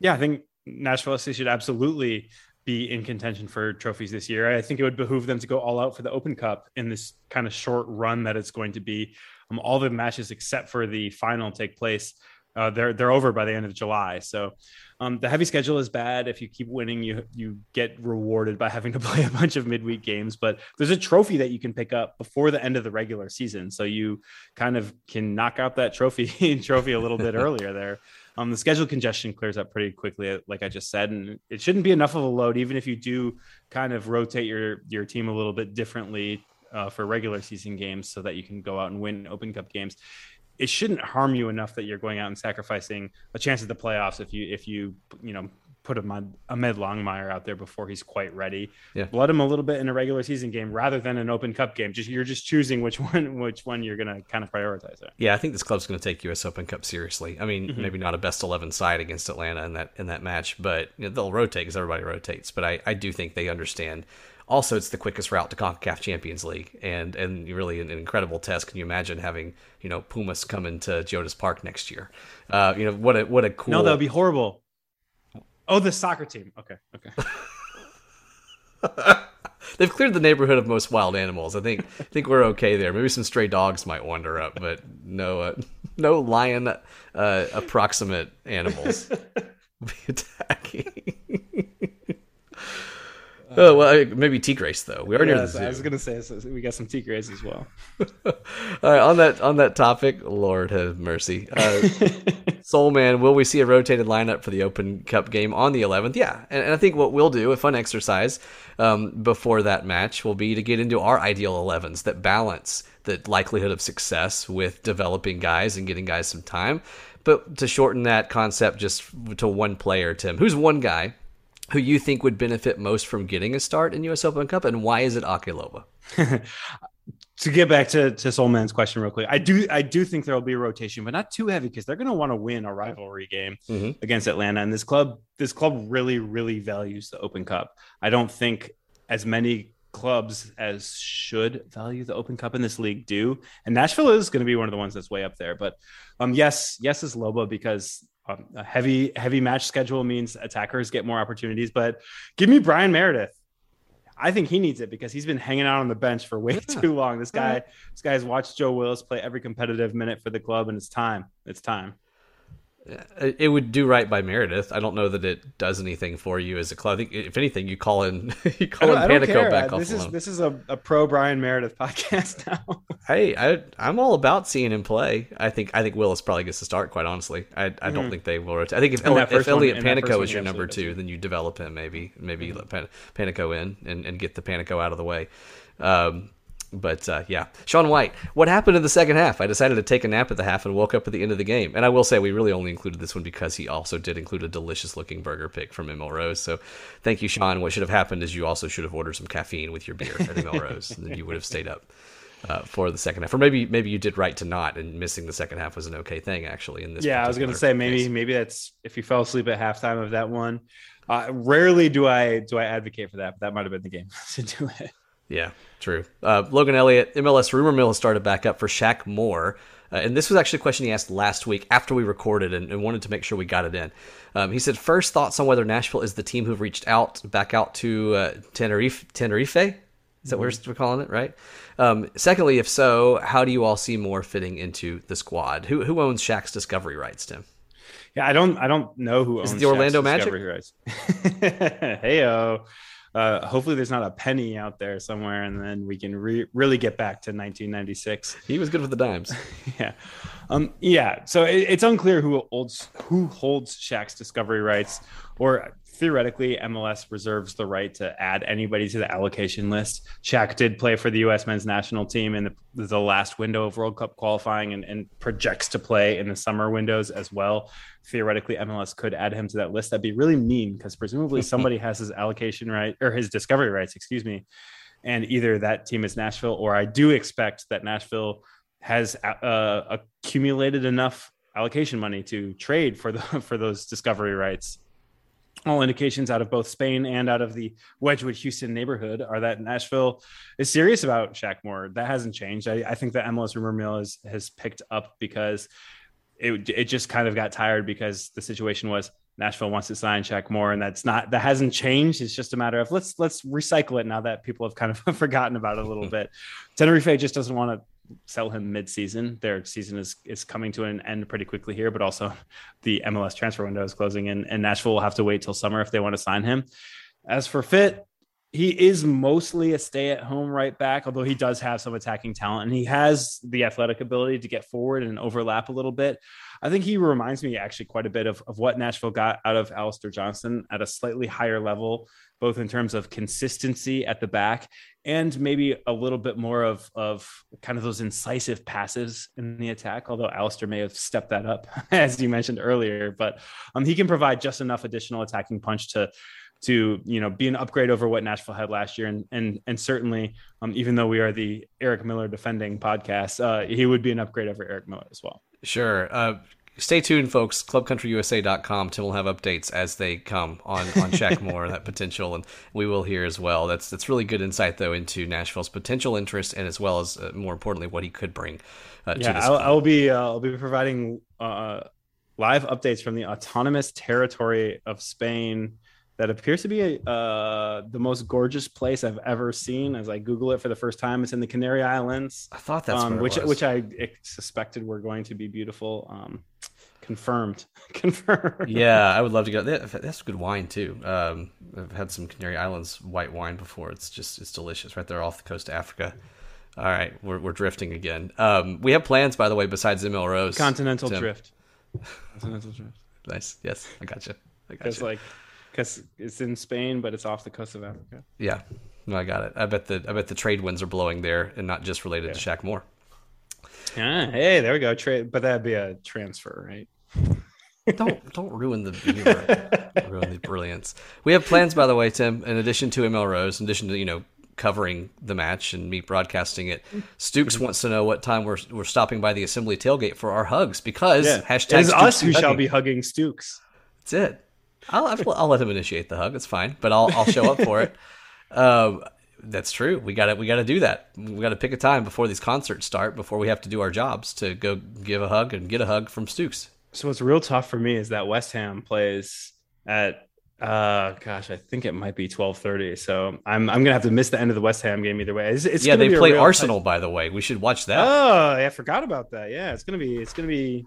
Yeah, I think Nashville SC should absolutely be in contention for trophies this year. I think it would behoove them to go all out for the Open Cup in this kind of short run that it's going to be. Um, all the matches except for the final take place. Uh, they're they're over by the end of July. So um, the heavy schedule is bad. If you keep winning, you you get rewarded by having to play a bunch of midweek games. But there's a trophy that you can pick up before the end of the regular season, so you kind of can knock out that trophy trophy a little bit earlier there. Um, the schedule congestion clears up pretty quickly, like I just said, and it shouldn't be enough of a load, even if you do kind of rotate your your team a little bit differently uh, for regular season games, so that you can go out and win Open Cup games. It shouldn't harm you enough that you're going out and sacrificing a chance at the playoffs if you if you you know put a, Ahmed Longmire out there before he's quite ready. Yeah. Blood him a little bit in a regular season game rather than an Open Cup game. Just you're just choosing which one which one you're going to kind of prioritize. There. Yeah, I think this club's going to take U.S. Open Cup seriously. I mean, mm-hmm. maybe not a best eleven side against Atlanta in that in that match, but you know, they'll rotate because everybody rotates. But I I do think they understand. Also, it's the quickest route to CONCACAF Champions League, and and really an, an incredible test. Can you imagine having you know Pumas come into Geodis Park next year? Uh, you know what a what a cool. No, that would be horrible. Oh, the soccer team. Okay, okay. They've cleared the neighborhood of most wild animals. I think I think we're okay there. Maybe some stray dogs might wander up, but no uh, no lion uh, approximate animals will be attacking. oh well, maybe Tigres though. We are yeah, near the zoo. I was gonna say so we got some Tigres as well. All right, on that on that topic, Lord have mercy. Uh, Soul Man, will we see a rotated lineup for the Open Cup game on the 11th? Yeah, and, and I think what we'll do, a fun exercise um, before that match, will be to get into our ideal 11s that balance the likelihood of success with developing guys and getting guys some time. But to shorten that concept just to one player, Tim, who's one guy who you think would benefit most from getting a start in US Open Cup, and why is it Aké Loba? to get back to to Soulman's question real quick, I do I do think there will be a rotation, but not too heavy because they're going to want to win a rivalry game mm-hmm. against Atlanta, and this club this club really really values the Open Cup. I don't think as many clubs as should value the Open Cup in this league do, and Nashville is going to be one of the ones that's way up there. But um, yes, yes is Loba because um, a heavy heavy match schedule means attackers get more opportunities. But give me Bryan Meredith. I think he needs it because he's been hanging out on the bench for way yeah. too long. This guy, this guy has watched Joe Willis play every competitive minute for the club, and it's time. It's time. It would do right by Meredith. I don't know that it does anything for you as a club. I think if anything, you call in you call in Panicco back this off. Is, this is a, a, pro Bryan Meredith podcast now. hey, I, I'm all about seeing him play. I think I think Willis probably gets to start. Quite honestly, I, I mm-hmm. don't think they will. Rotate. I think if, if Elliot one, Panicco is your number two, then you develop him. Maybe maybe mm-hmm. let Pan, Panicco in and, and get the Panicco out of the way. Um, but uh, yeah, Sean White. What happened in the second half? I decided to take a nap at the half and woke up at the end of the game. And I will say we really only included this one because he also did include a delicious looking burger pick from ML Rose. So thank you, Sean. What should have happened is you also should have ordered some caffeine with your beer at ML Rose, and then you would have stayed up. Uh, for the second half, or maybe maybe you did right to not, and missing the second half was an okay thing actually. In this, yeah, I was going to say maybe case. maybe that's if you fell asleep at halftime of that one. Uh, rarely do I do I advocate for that, but that might have been the game to do it. Yeah, true. Uh, Logan Elliott, MLS rumor mill has started back up for Shaq Moore. Uh, and this was actually a question he asked last week after we recorded and, and wanted to make sure we got it in. Um, he said, first thoughts on whether Nashville is the team who reached out back out to uh, Tenerife. Tenerife? Is that mm-hmm. what we're calling it, right? Um, secondly, if so, how do you all see Moore fitting into the squad? Who who owns Shaq's discovery rights, Tim? Yeah, I don't I don't know who is owns the Orlando Shaq's Magic rights. Heyo uh, hopefully there's not a penny out there somewhere, and then we can re- really get back to 1996. He was good with the dimes. yeah. Um, yeah, so it, it's unclear who holds who holds Shaq's discovery rights, or theoretically, MLS reserves the right to add anybody to the allocation list. Shaq did play for the U.S. men's national team in the, the last window of World Cup qualifying, and, and projects to play in the summer windows as well. Theoretically, MLS could add him to that list. That'd be really mean because presumably somebody has his allocation right or his discovery rights, excuse me, and either that team is Nashville, or I do expect that Nashville has uh, accumulated enough allocation money to trade for the for those discovery rights. All indications out of both Spain and out of the Wedgewood Houston neighborhood are that Nashville is serious about Shaq Moore. That hasn't changed. I, I think the MLS rumor mill has has picked up because it it just kind of got tired because the situation was Nashville wants to sign Shaq Moore, and that's not that hasn't changed. It's just a matter of let's let's recycle it now that people have kind of forgotten about it a little bit. Tenerife just doesn't want to sell him mid-season. Their season is is coming to an end pretty quickly here, but also the MLS transfer window is closing, and, and Nashville will have to wait till summer if they want to sign him. As for Fit, he is mostly a stay-at-home right back, although he does have some attacking talent, and he has the athletic ability to get forward and overlap a little bit. I think he reminds me actually quite a bit of, of what Nashville got out of Alistair Johnston at a slightly higher level, both in terms of consistency at the back and maybe a little bit more of of kind of those incisive passes in the attack. Although Alistair may have stepped that up, as you mentioned earlier, but um, he can provide just enough additional attacking punch to to you know be an upgrade over what Nashville had last year, and and and certainly, um, even though we are the Eric Miller defending podcast, uh, he would be an upgrade over Eric Miller as well. Sure. Uh, stay tuned, folks. ClubCountryUSA.com. Tim will have updates as they come on on Moore that potential, and we will hear as well. That's that's really good insight though into Nashville's potential interest, and as well as uh, more importantly what he could bring. Uh, yeah, I'll, I'll, be uh, I'll be providing uh, live updates from the autonomous territory of Spain. That appears to be a, uh, the most gorgeous place I've ever seen. As I Google it for the first time, it's in the Canary Islands. I thought that's um, which which I suspected were going to be beautiful. Um, confirmed confirmed. Yeah i would love to go. That's good wine too. Um, i've had some canary islands white wine before. It's just it's delicious right there off the coast of africa. All right we're, we're drifting again. Um, we have plans by the way besides ml rose. Continental Tim. drift. Continental drift. Nice. Yes i got you i got you like because it's in spain but it's off the coast of africa yeah no i got it i bet the i bet the trade winds are blowing there and not just related yeah. to Shaq Moore. Ah, hey, there we go. Trade, but that'd be a transfer, right? don't don't ruin the ruin the brilliance. We have plans, by the way, Tim. In addition to ML Rose, in addition to you know covering the match and me broadcasting it, Stooks wants to know what time we're we're stopping by the Assembly tailgate for our hugs because yeah. hashtag it is us who hugging. shall be hugging Stooks. That's it. I'll, I'll, I'll let him initiate the hug. It's fine, but I'll I'll show up for it. Um, that's true. We got to we got to do that. We got to pick a time before these concerts start, before we have to do our jobs to go give a hug and get a hug from Stooks. So what's real tough for me is that West Ham plays at uh gosh, I think it might be twelve thirty. So I'm I'm gonna have to miss the end of the West Ham game either way. It's, it's yeah, they play Arsenal by the way. We should watch that. Oh, I forgot about that. Yeah, it's gonna be it's gonna be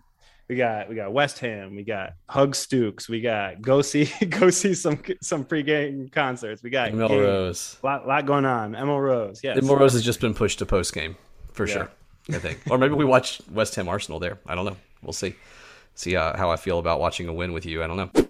we got we got West Ham, we got Hug Stooks, we got go see go see some some pregame concerts. We got ML Rose, lot lot going on. ML Rose, yes. ML Rose has just been pushed to post game for yeah. sure. I think, or maybe we watch West Ham Arsenal there. I don't know. We'll see see uh, how I feel about watching a win with you. I don't know.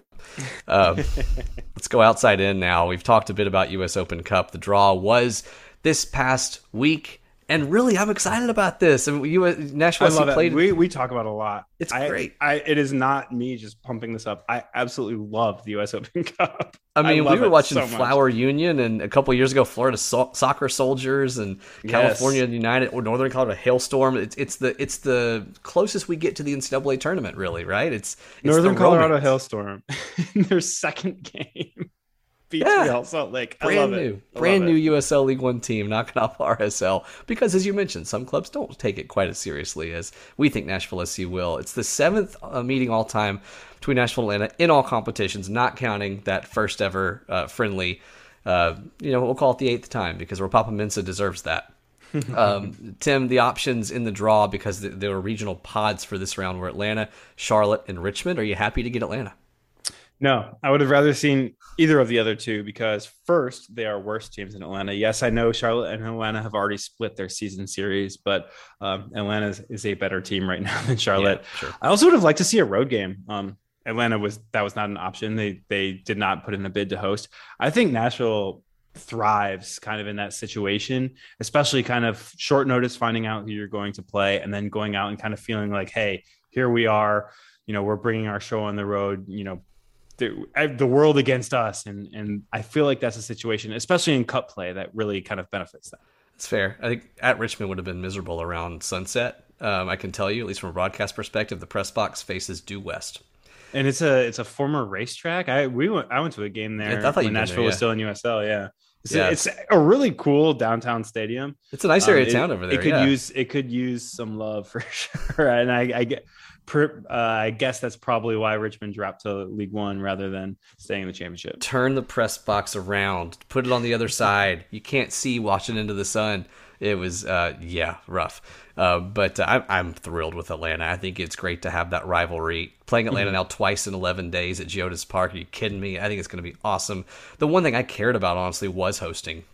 Um, let's go outside in now. We've talked a bit about U.S. Open Cup. The draw was this past week and really, I'm excited about this. And you, uh, Nashville, I love played. It. We we talk about a lot. It's I, great. I, it is not me just pumping this up. I absolutely love the U.S. Open Cup. I mean, I we were watching so Flower much. Union, and a couple years ago, Florida so- Soccer Soldiers and California yes. United or Northern Colorado Hailstorm. It's it's the it's the closest we get to the NCAA tournament, really, right? It's, it's Northern Colorado Hailstorm, their second game beats yeah. Real Salt Lake. Brand new, brand new it. USL League One team knocking off RSL because, as you mentioned, some clubs don't take it quite as seriously as we think Nashville SC will. It's the seventh uh, meeting all time between Nashville and Atlanta in all competitions, not counting that first ever uh, friendly. Uh, you know, we'll call it the eighth time because Ropapa Mensah deserves that. um, Tim, the options in the draw because there were regional pods for this round were Atlanta, Charlotte, and Richmond. Are you happy to get Atlanta? No, I would have rather seen either of the other two because first, they are worse teams in Atlanta. Yes, I know Charlotte and Atlanta have already split their season series, but um, Atlanta is, is, a better team right now than Charlotte. Yeah, sure. I also would have liked to see a road game. Um, Atlanta was that was not an option. They they did not put in a bid to host. I think Nashville thrives kind of in that situation, especially kind of short notice finding out who you're going to play and then going out and kind of feeling like, hey, here we are. You know, we're bringing our show on the road. You know, the, the world against us, and and I feel like that's a situation, especially in cup play, that really kind of benefits them. It's fair. I think at Richmond would have been miserable around sunset. Um, I can tell you, at least from a broadcast perspective, the press box faces due west and it's a it's a former racetrack. I we went I went to a game there yeah, when Nashville there, yeah. was still in USL. Yeah. It's, yeah. it's a really cool downtown stadium. It's a nice area um, of town over there. It could yeah. use it could use some love for sure. And I, I get per, uh, I guess that's probably why Richmond dropped to League One rather than staying in the championship. Turn the press box around, put it on the other side. You can't see watching into the sun. It was uh, yeah rough. Uh, but uh, I'm, I'm thrilled with Atlanta. I think it's great to have that rivalry. Playing Atlanta mm-hmm. now twice in 11 days at Geodis Park. Are you kidding me? I think it's going to be awesome. The one thing I cared about, honestly, was hosting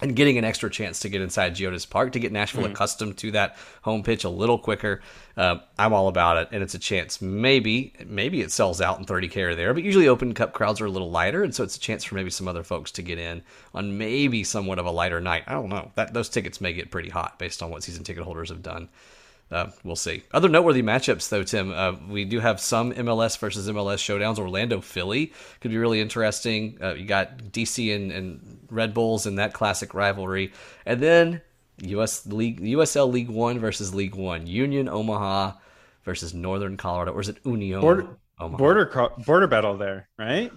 and getting an extra chance to get inside Geodis Park to get Nashville mm-hmm. accustomed to that home pitch a little quicker. Uh, I'm all about it, and it's a chance. Maybe, maybe it sells out in 30k or there, but usually Open Cup crowds are a little lighter, and so it's a chance for maybe some other folks to get in on maybe somewhat of a lighter night. I don't know. That those tickets may get pretty hot based on what season ticket holders have done. Uh, we'll see. Other noteworthy matchups, though, Tim. Uh, we do have some MLS versus MLS showdowns. Orlando Philly could be really interesting. Uh, you got DC and, and, Red Bulls in that classic rivalry, and then US League USL League One versus League One. Union Omaha versus Northern Colorado, or is it Union? Border, Omaha? border border battle there, right?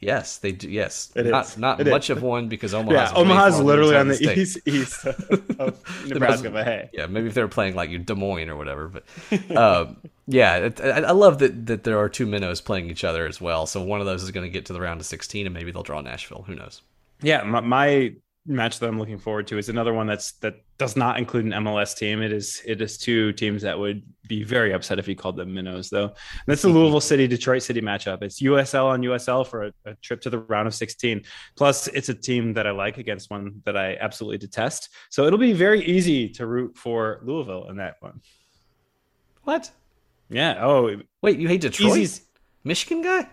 Yes, they do. Yes, it not is. not it much is. of one because Omaha's yeah, Omaha's literally on the state. east east of Nebraska. but hey, yeah, maybe if they were playing like Des Moines or whatever. But um, yeah, it, I, I, love that that there are two minnows playing each other as well. So one of those is going to get to the round of sixteen, and maybe they'll draw Nashville. Who knows? Yeah, my, my match that I'm looking forward to is another one that's that does not include an MLS team. It is it is two teams that would be very upset if you called them minnows, though. And that's the Louisville City Detroit City matchup. It's USL on USL for a, a, trip to the round of 16. Plus, it's a team that I like against one that I absolutely detest. So it'll be very easy to root for Louisville in that one. What? Yeah. Oh, wait, you hate Detroit? Michigan guy?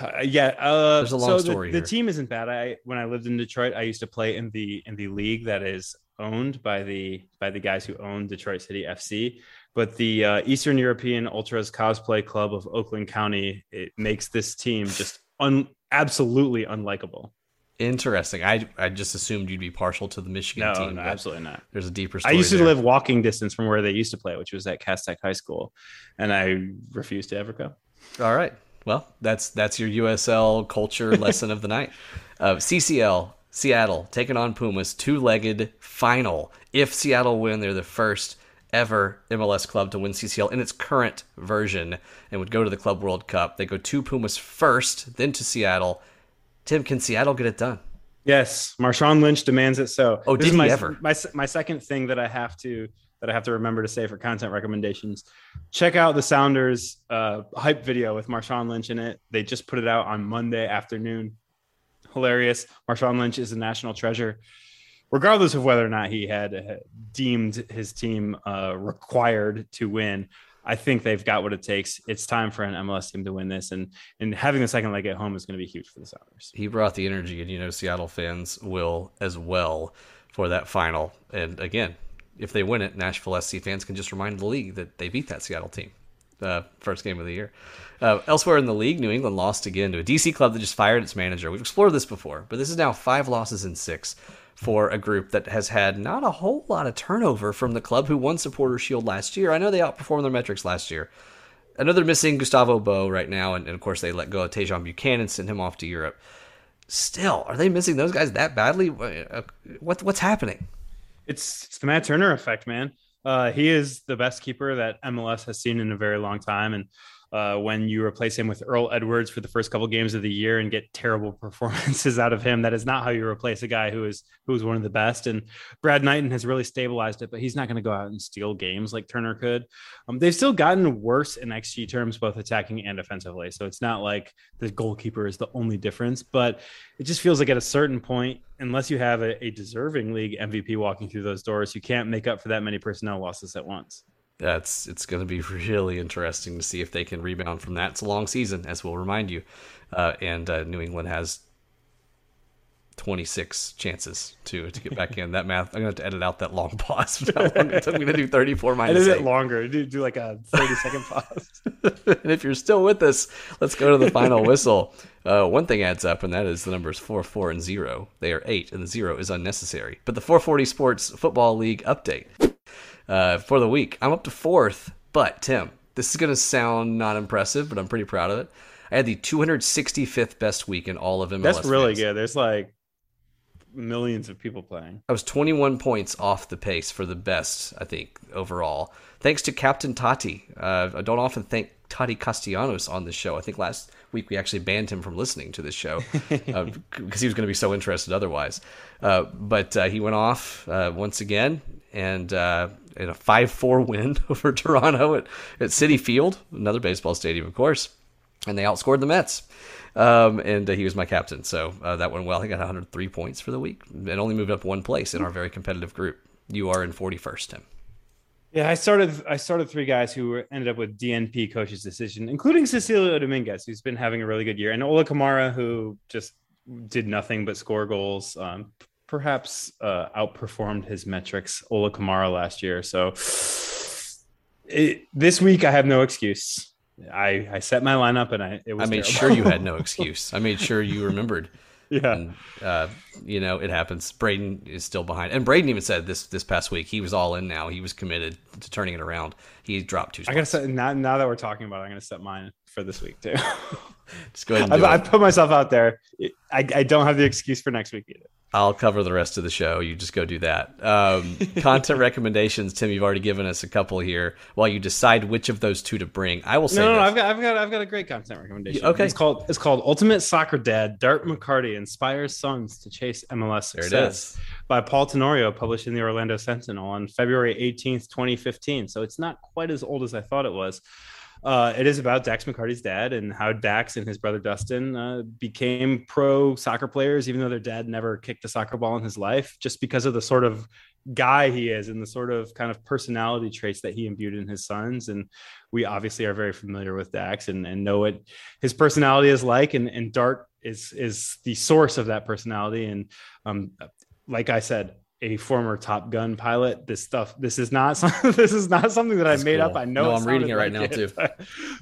Uh, yeah, uh, there's a long so story. The, the, team isn't bad. I when I lived in Detroit, I used to play in the in the league that is owned by the by the guys who own Detroit City FC. But the uh, Eastern European Ultras Cosplay Club of Oakland County it makes this team just un, absolutely unlikable. Interesting. I I just assumed you'd be partial to the Michigan no, team. No, absolutely not. There's a deeper. story. I used to there. live walking distance from where they used to play, which was at Cass Tech High School, and I refused to ever go. All right. Well, that's that's your USL culture lesson of the night. Uh, CCL Seattle taking on Pumas, two-legged final. If Seattle win, they're the first ever MLS club to win CCL in its current version and would go to the Club World Cup. They go to Pumas first, then to Seattle. Tim, can Seattle get it done? Yes, Marshawn Lynch demands it so. Oh, this did he my, ever? My, my second thing that I have to that I have to remember to say for content recommendations. Check out the Sounders uh, hype video with Marshawn Lynch in it. They just put it out on Monday afternoon. Hilarious. Marshawn Lynch is a national treasure, regardless of whether or not he had uh, deemed his team uh, required to win. I think they've got what it takes. It's time for an MLS team to win this, and and having the second leg at home is going to be huge for the Sounders. He brought the energy, and you know Seattle fans will as well for that final. And again, if they win it, Nashville SC fans can just remind the league that they beat that Seattle team. Uh, first game of the year. Uh, elsewhere in the league, New England lost again to a DC club that just fired its manager. We've explored this before, but this is now five losses in six for a group that has had not a whole lot of turnover from the club who won Supporter Shield last year. I know they outperformed their metrics last year. They're missing Gustavo Bou right now, and, and of course they let go of Tajon Buchanan, send him off to Europe. Still, are they missing those guys that badly? Uh, what, what's happening? It's it's the Matt Turner effect, man. Uh, he is the best keeper that MLS has seen in a very long time, and uh, when you replace him with Earl Edwards for the first couple games of the year and get terrible performances out of him. That is not how you replace a guy who is who is one of the best. And Brad Knighton has really stabilized it, but he's not going to go out and steal games like Turner could. Um, they've still gotten worse in XG terms, both attacking and defensively. So it's not like the goalkeeper is the only difference, but it just feels like at a certain point, unless you have a, a deserving league MVP walking through those doors, you can't make up for that many personnel losses at once that's it's going to be really interesting to see if they can rebound from that. It's a long season, as we'll remind you, uh, and uh, New England has 26 chances to to get back in. That math, I'm going to have to edit out that long pause. How long it took me to do 34 minus Edit it longer. Do, do like a 30 second pause. and if you're still with us, let's go to the final whistle. Uh, one thing adds up, and that is the numbers 4, 4, and 0. They are 8, and the 0 is unnecessary. But the 440 Sports Football League update uh, for the week. I'm up to fourth, but Tim, this is going to sound not impressive, but I'm pretty proud of it. I had the 265th best week in all of MLS. That's really fans. good. There's like millions of people playing. I was 21 points off the pace for the best, I think, overall. Thanks to Captain Tati. Uh, I don't often thank Tati Castellanos on this show. I think last week we actually banned him from listening to this show because uh, he was going to be so interested otherwise. Uh, but uh, he went off uh, once again and uh, in a 5-4 win over Toronto at, at Citi Field, another baseball stadium, of course. And they outscored the Mets. Um, and uh, he was my captain, so uh, that went well. He got 103 points for the week and only moved up one place in our very competitive group. You are in 41st, Tim. Yeah, I started. I started three guys who ended up with DNP coach's decision, including Cecilio Dominguez, who's been having a really good year, and Ola Kamara, who just did nothing but score goals. Um, perhaps uh, outperformed his metrics, Ola Kamara last year. So it, this week, I have no excuse. I, I set my lineup and I it was I made terrible. sure you had no excuse. I made sure you remembered. yeah. And, uh, you know, it happens. Braden is still behind. And Braden even said this this past week he was all in now. He was committed to turning it around. He dropped two I spots. gotta set now. Now that we're talking about, it, I'm gonna set mine for this week too. Just go ahead and I've, do I've it. put myself out there. I, I don't have the excuse for next week either. I'll cover the rest of the show. You just go do that. Um, content recommendations, Tim. You've already given us a couple here. While you decide which of those two to bring, I will say No, no, no. I've got, I've got, I've got a great content recommendation. Okay. it's called, it's called Ultimate Soccer Dad. Dart McCarty inspires sons to chase MLS success. There it success by Paul Tenorio, published in the Orlando Sentinel on February 18th, 2015. So it's not quite as old as I thought it was. Uh, it is about Dax McCarty's dad and how Dax and his brother Dustin uh, became pro soccer players, even though their dad never kicked a soccer ball in his life, just because of the sort of guy he is and the sort of kind of personality traits that he imbued in his sons. And we obviously are very familiar with Dax and, and know what his personality is like. And, and Dart is is the source of that personality. And um, like I said, a former Top Gun pilot. This stuff, this is not this is not something that That's I made cool. up. I know No, I'm reading it right like now, too. but,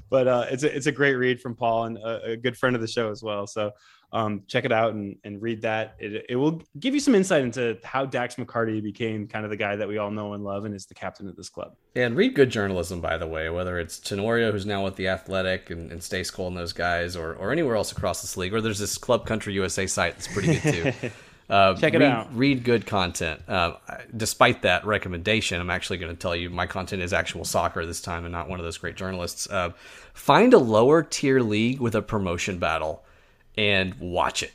but uh, it's a it's a great read from Paul and a, a good friend of the show as well. So um, check it out and, and read that. It, it will give you some insight into how Dax McCarty became kind of the guy that we all know and love and is the captain of this club. And read good journalism, by the way, whether it's Tenorio, who's now with the Athletic, and, and Stay School and those guys, or, or anywhere else across this league, or there's this Club Country USA site that's pretty good too. Uh, Check it read, out. Read good content. Uh, despite that recommendation, I'm actually going to tell you my content is actual soccer this time and not one of those great journalists. Uh, find a lower tier league with a promotion battle and watch it.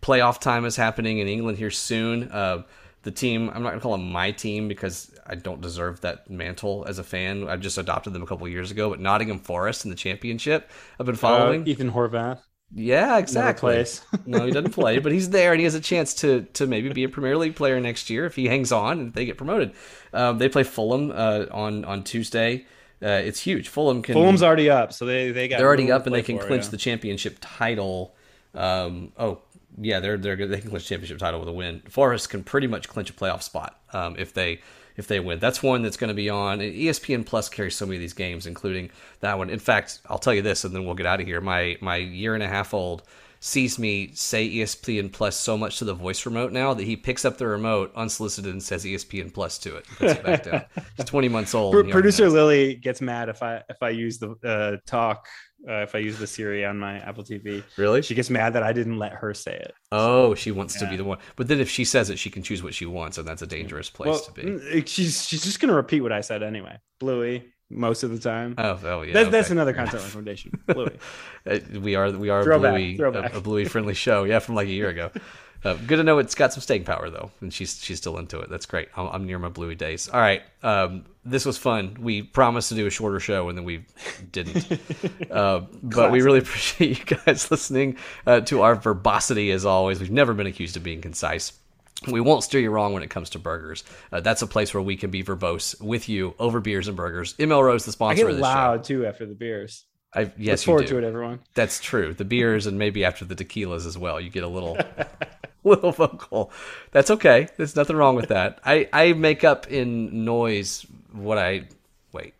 Playoff time is happening in England here soon. Uh, the team, I'm not going to call them my team because I don't deserve that mantle as a fan. I just adopted them a couple years ago, but Nottingham Forest in the championship, I've been following. Uh, Ethan Horvath. Yeah, exactly. plays. no, he doesn't play, but he's there and he has a chance to to maybe be a Premier League player next year if he hangs on and they get promoted. Um, they play Fulham uh, on on Tuesday. Uh, it's huge. Fulham can Fulham's already up, so they they got they're already up and they can for, clinch yeah. the championship title. Um, oh yeah, they're they're. They can clinch championship title with a win. Forest can pretty much clinch a playoff spot um, if they if they win. That's one that's going to be on ESPN Plus. Carries so many of these games, including that one. In fact, I'll tell you this, and then we'll get out of here. My my year and a half old sees me say ESPN Plus so much to the voice remote now that he picks up the remote unsolicited and says ESPN Plus to it. Puts it back down. He's 20 months old. Pro- and he already Producer. Lily gets mad if I if I use the uh, talk uh, if I use the Siri on my Apple TV. really? She gets mad that I didn't let her say it. Oh, she wants to be the one. But then if she says it, she can choose what she wants, and that's a dangerous place Well, to be. mm, she's she's just gonna repeat what I said anyway. Bluey, most of the time. Oh, oh yeah. that's, that's another content recommendation. Bluey. Uh, we are we are Bluey a Bluey friendly show. Yeah, from like a year ago. Uh, good to know it's got some staying power though, and she's she's still into it. That's great. I'm, I'm near my Bluey days. All right, um, this was fun. We promised to do a shorter show, and then we didn't. uh, but we really appreciate you guys listening uh, to our verbosity as always. We've never been accused of being concise. We won't steer you wrong when it comes to burgers. Uh, that's a place where we can be verbose with you over beers and burgers. ML Rose, the sponsor I get of this loud too after the beers. I, yes, Look forward you do. to it, everyone. That's true. The beers and maybe after the tequilas as well, you get a little little vocal. That's okay. There's nothing wrong with that. I I make up in noise what I wait.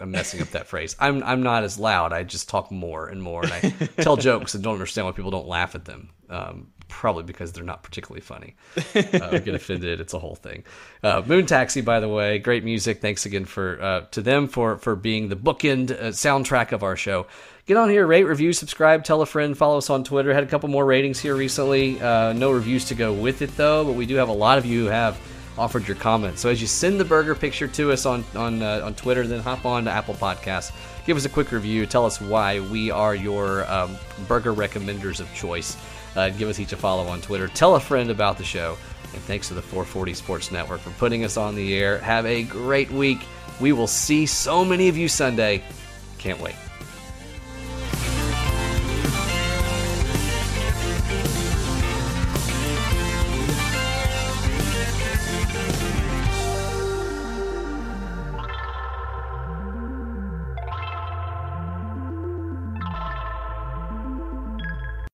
I'm messing up that phrase. I'm I'm not as loud. I just talk more and more, and I tell jokes and don't understand why people don't laugh at them. Um, probably because they're not particularly funny. Uh, get offended. It's a whole thing. Uh, Moon Taxi, by the way, great music. Thanks again for uh, to them for for being the bookend uh, soundtrack of our show. Get on here, rate, review, subscribe, tell a friend, follow us on Twitter. Had a couple more ratings here recently. Uh, no reviews to go with it though, but we do have a lot of you who have offered your comments. So as you send the burger picture to us on on uh, on Twitter, then hop on to Apple Podcasts, give us a quick review, tell us why we are your um, burger recommenders of choice. Uh, give us each a follow on Twitter. Tell a friend about the show. And thanks to the 440 Sports Network for putting us on the air. Have a great week. We will see so many of you Sunday. Can't wait.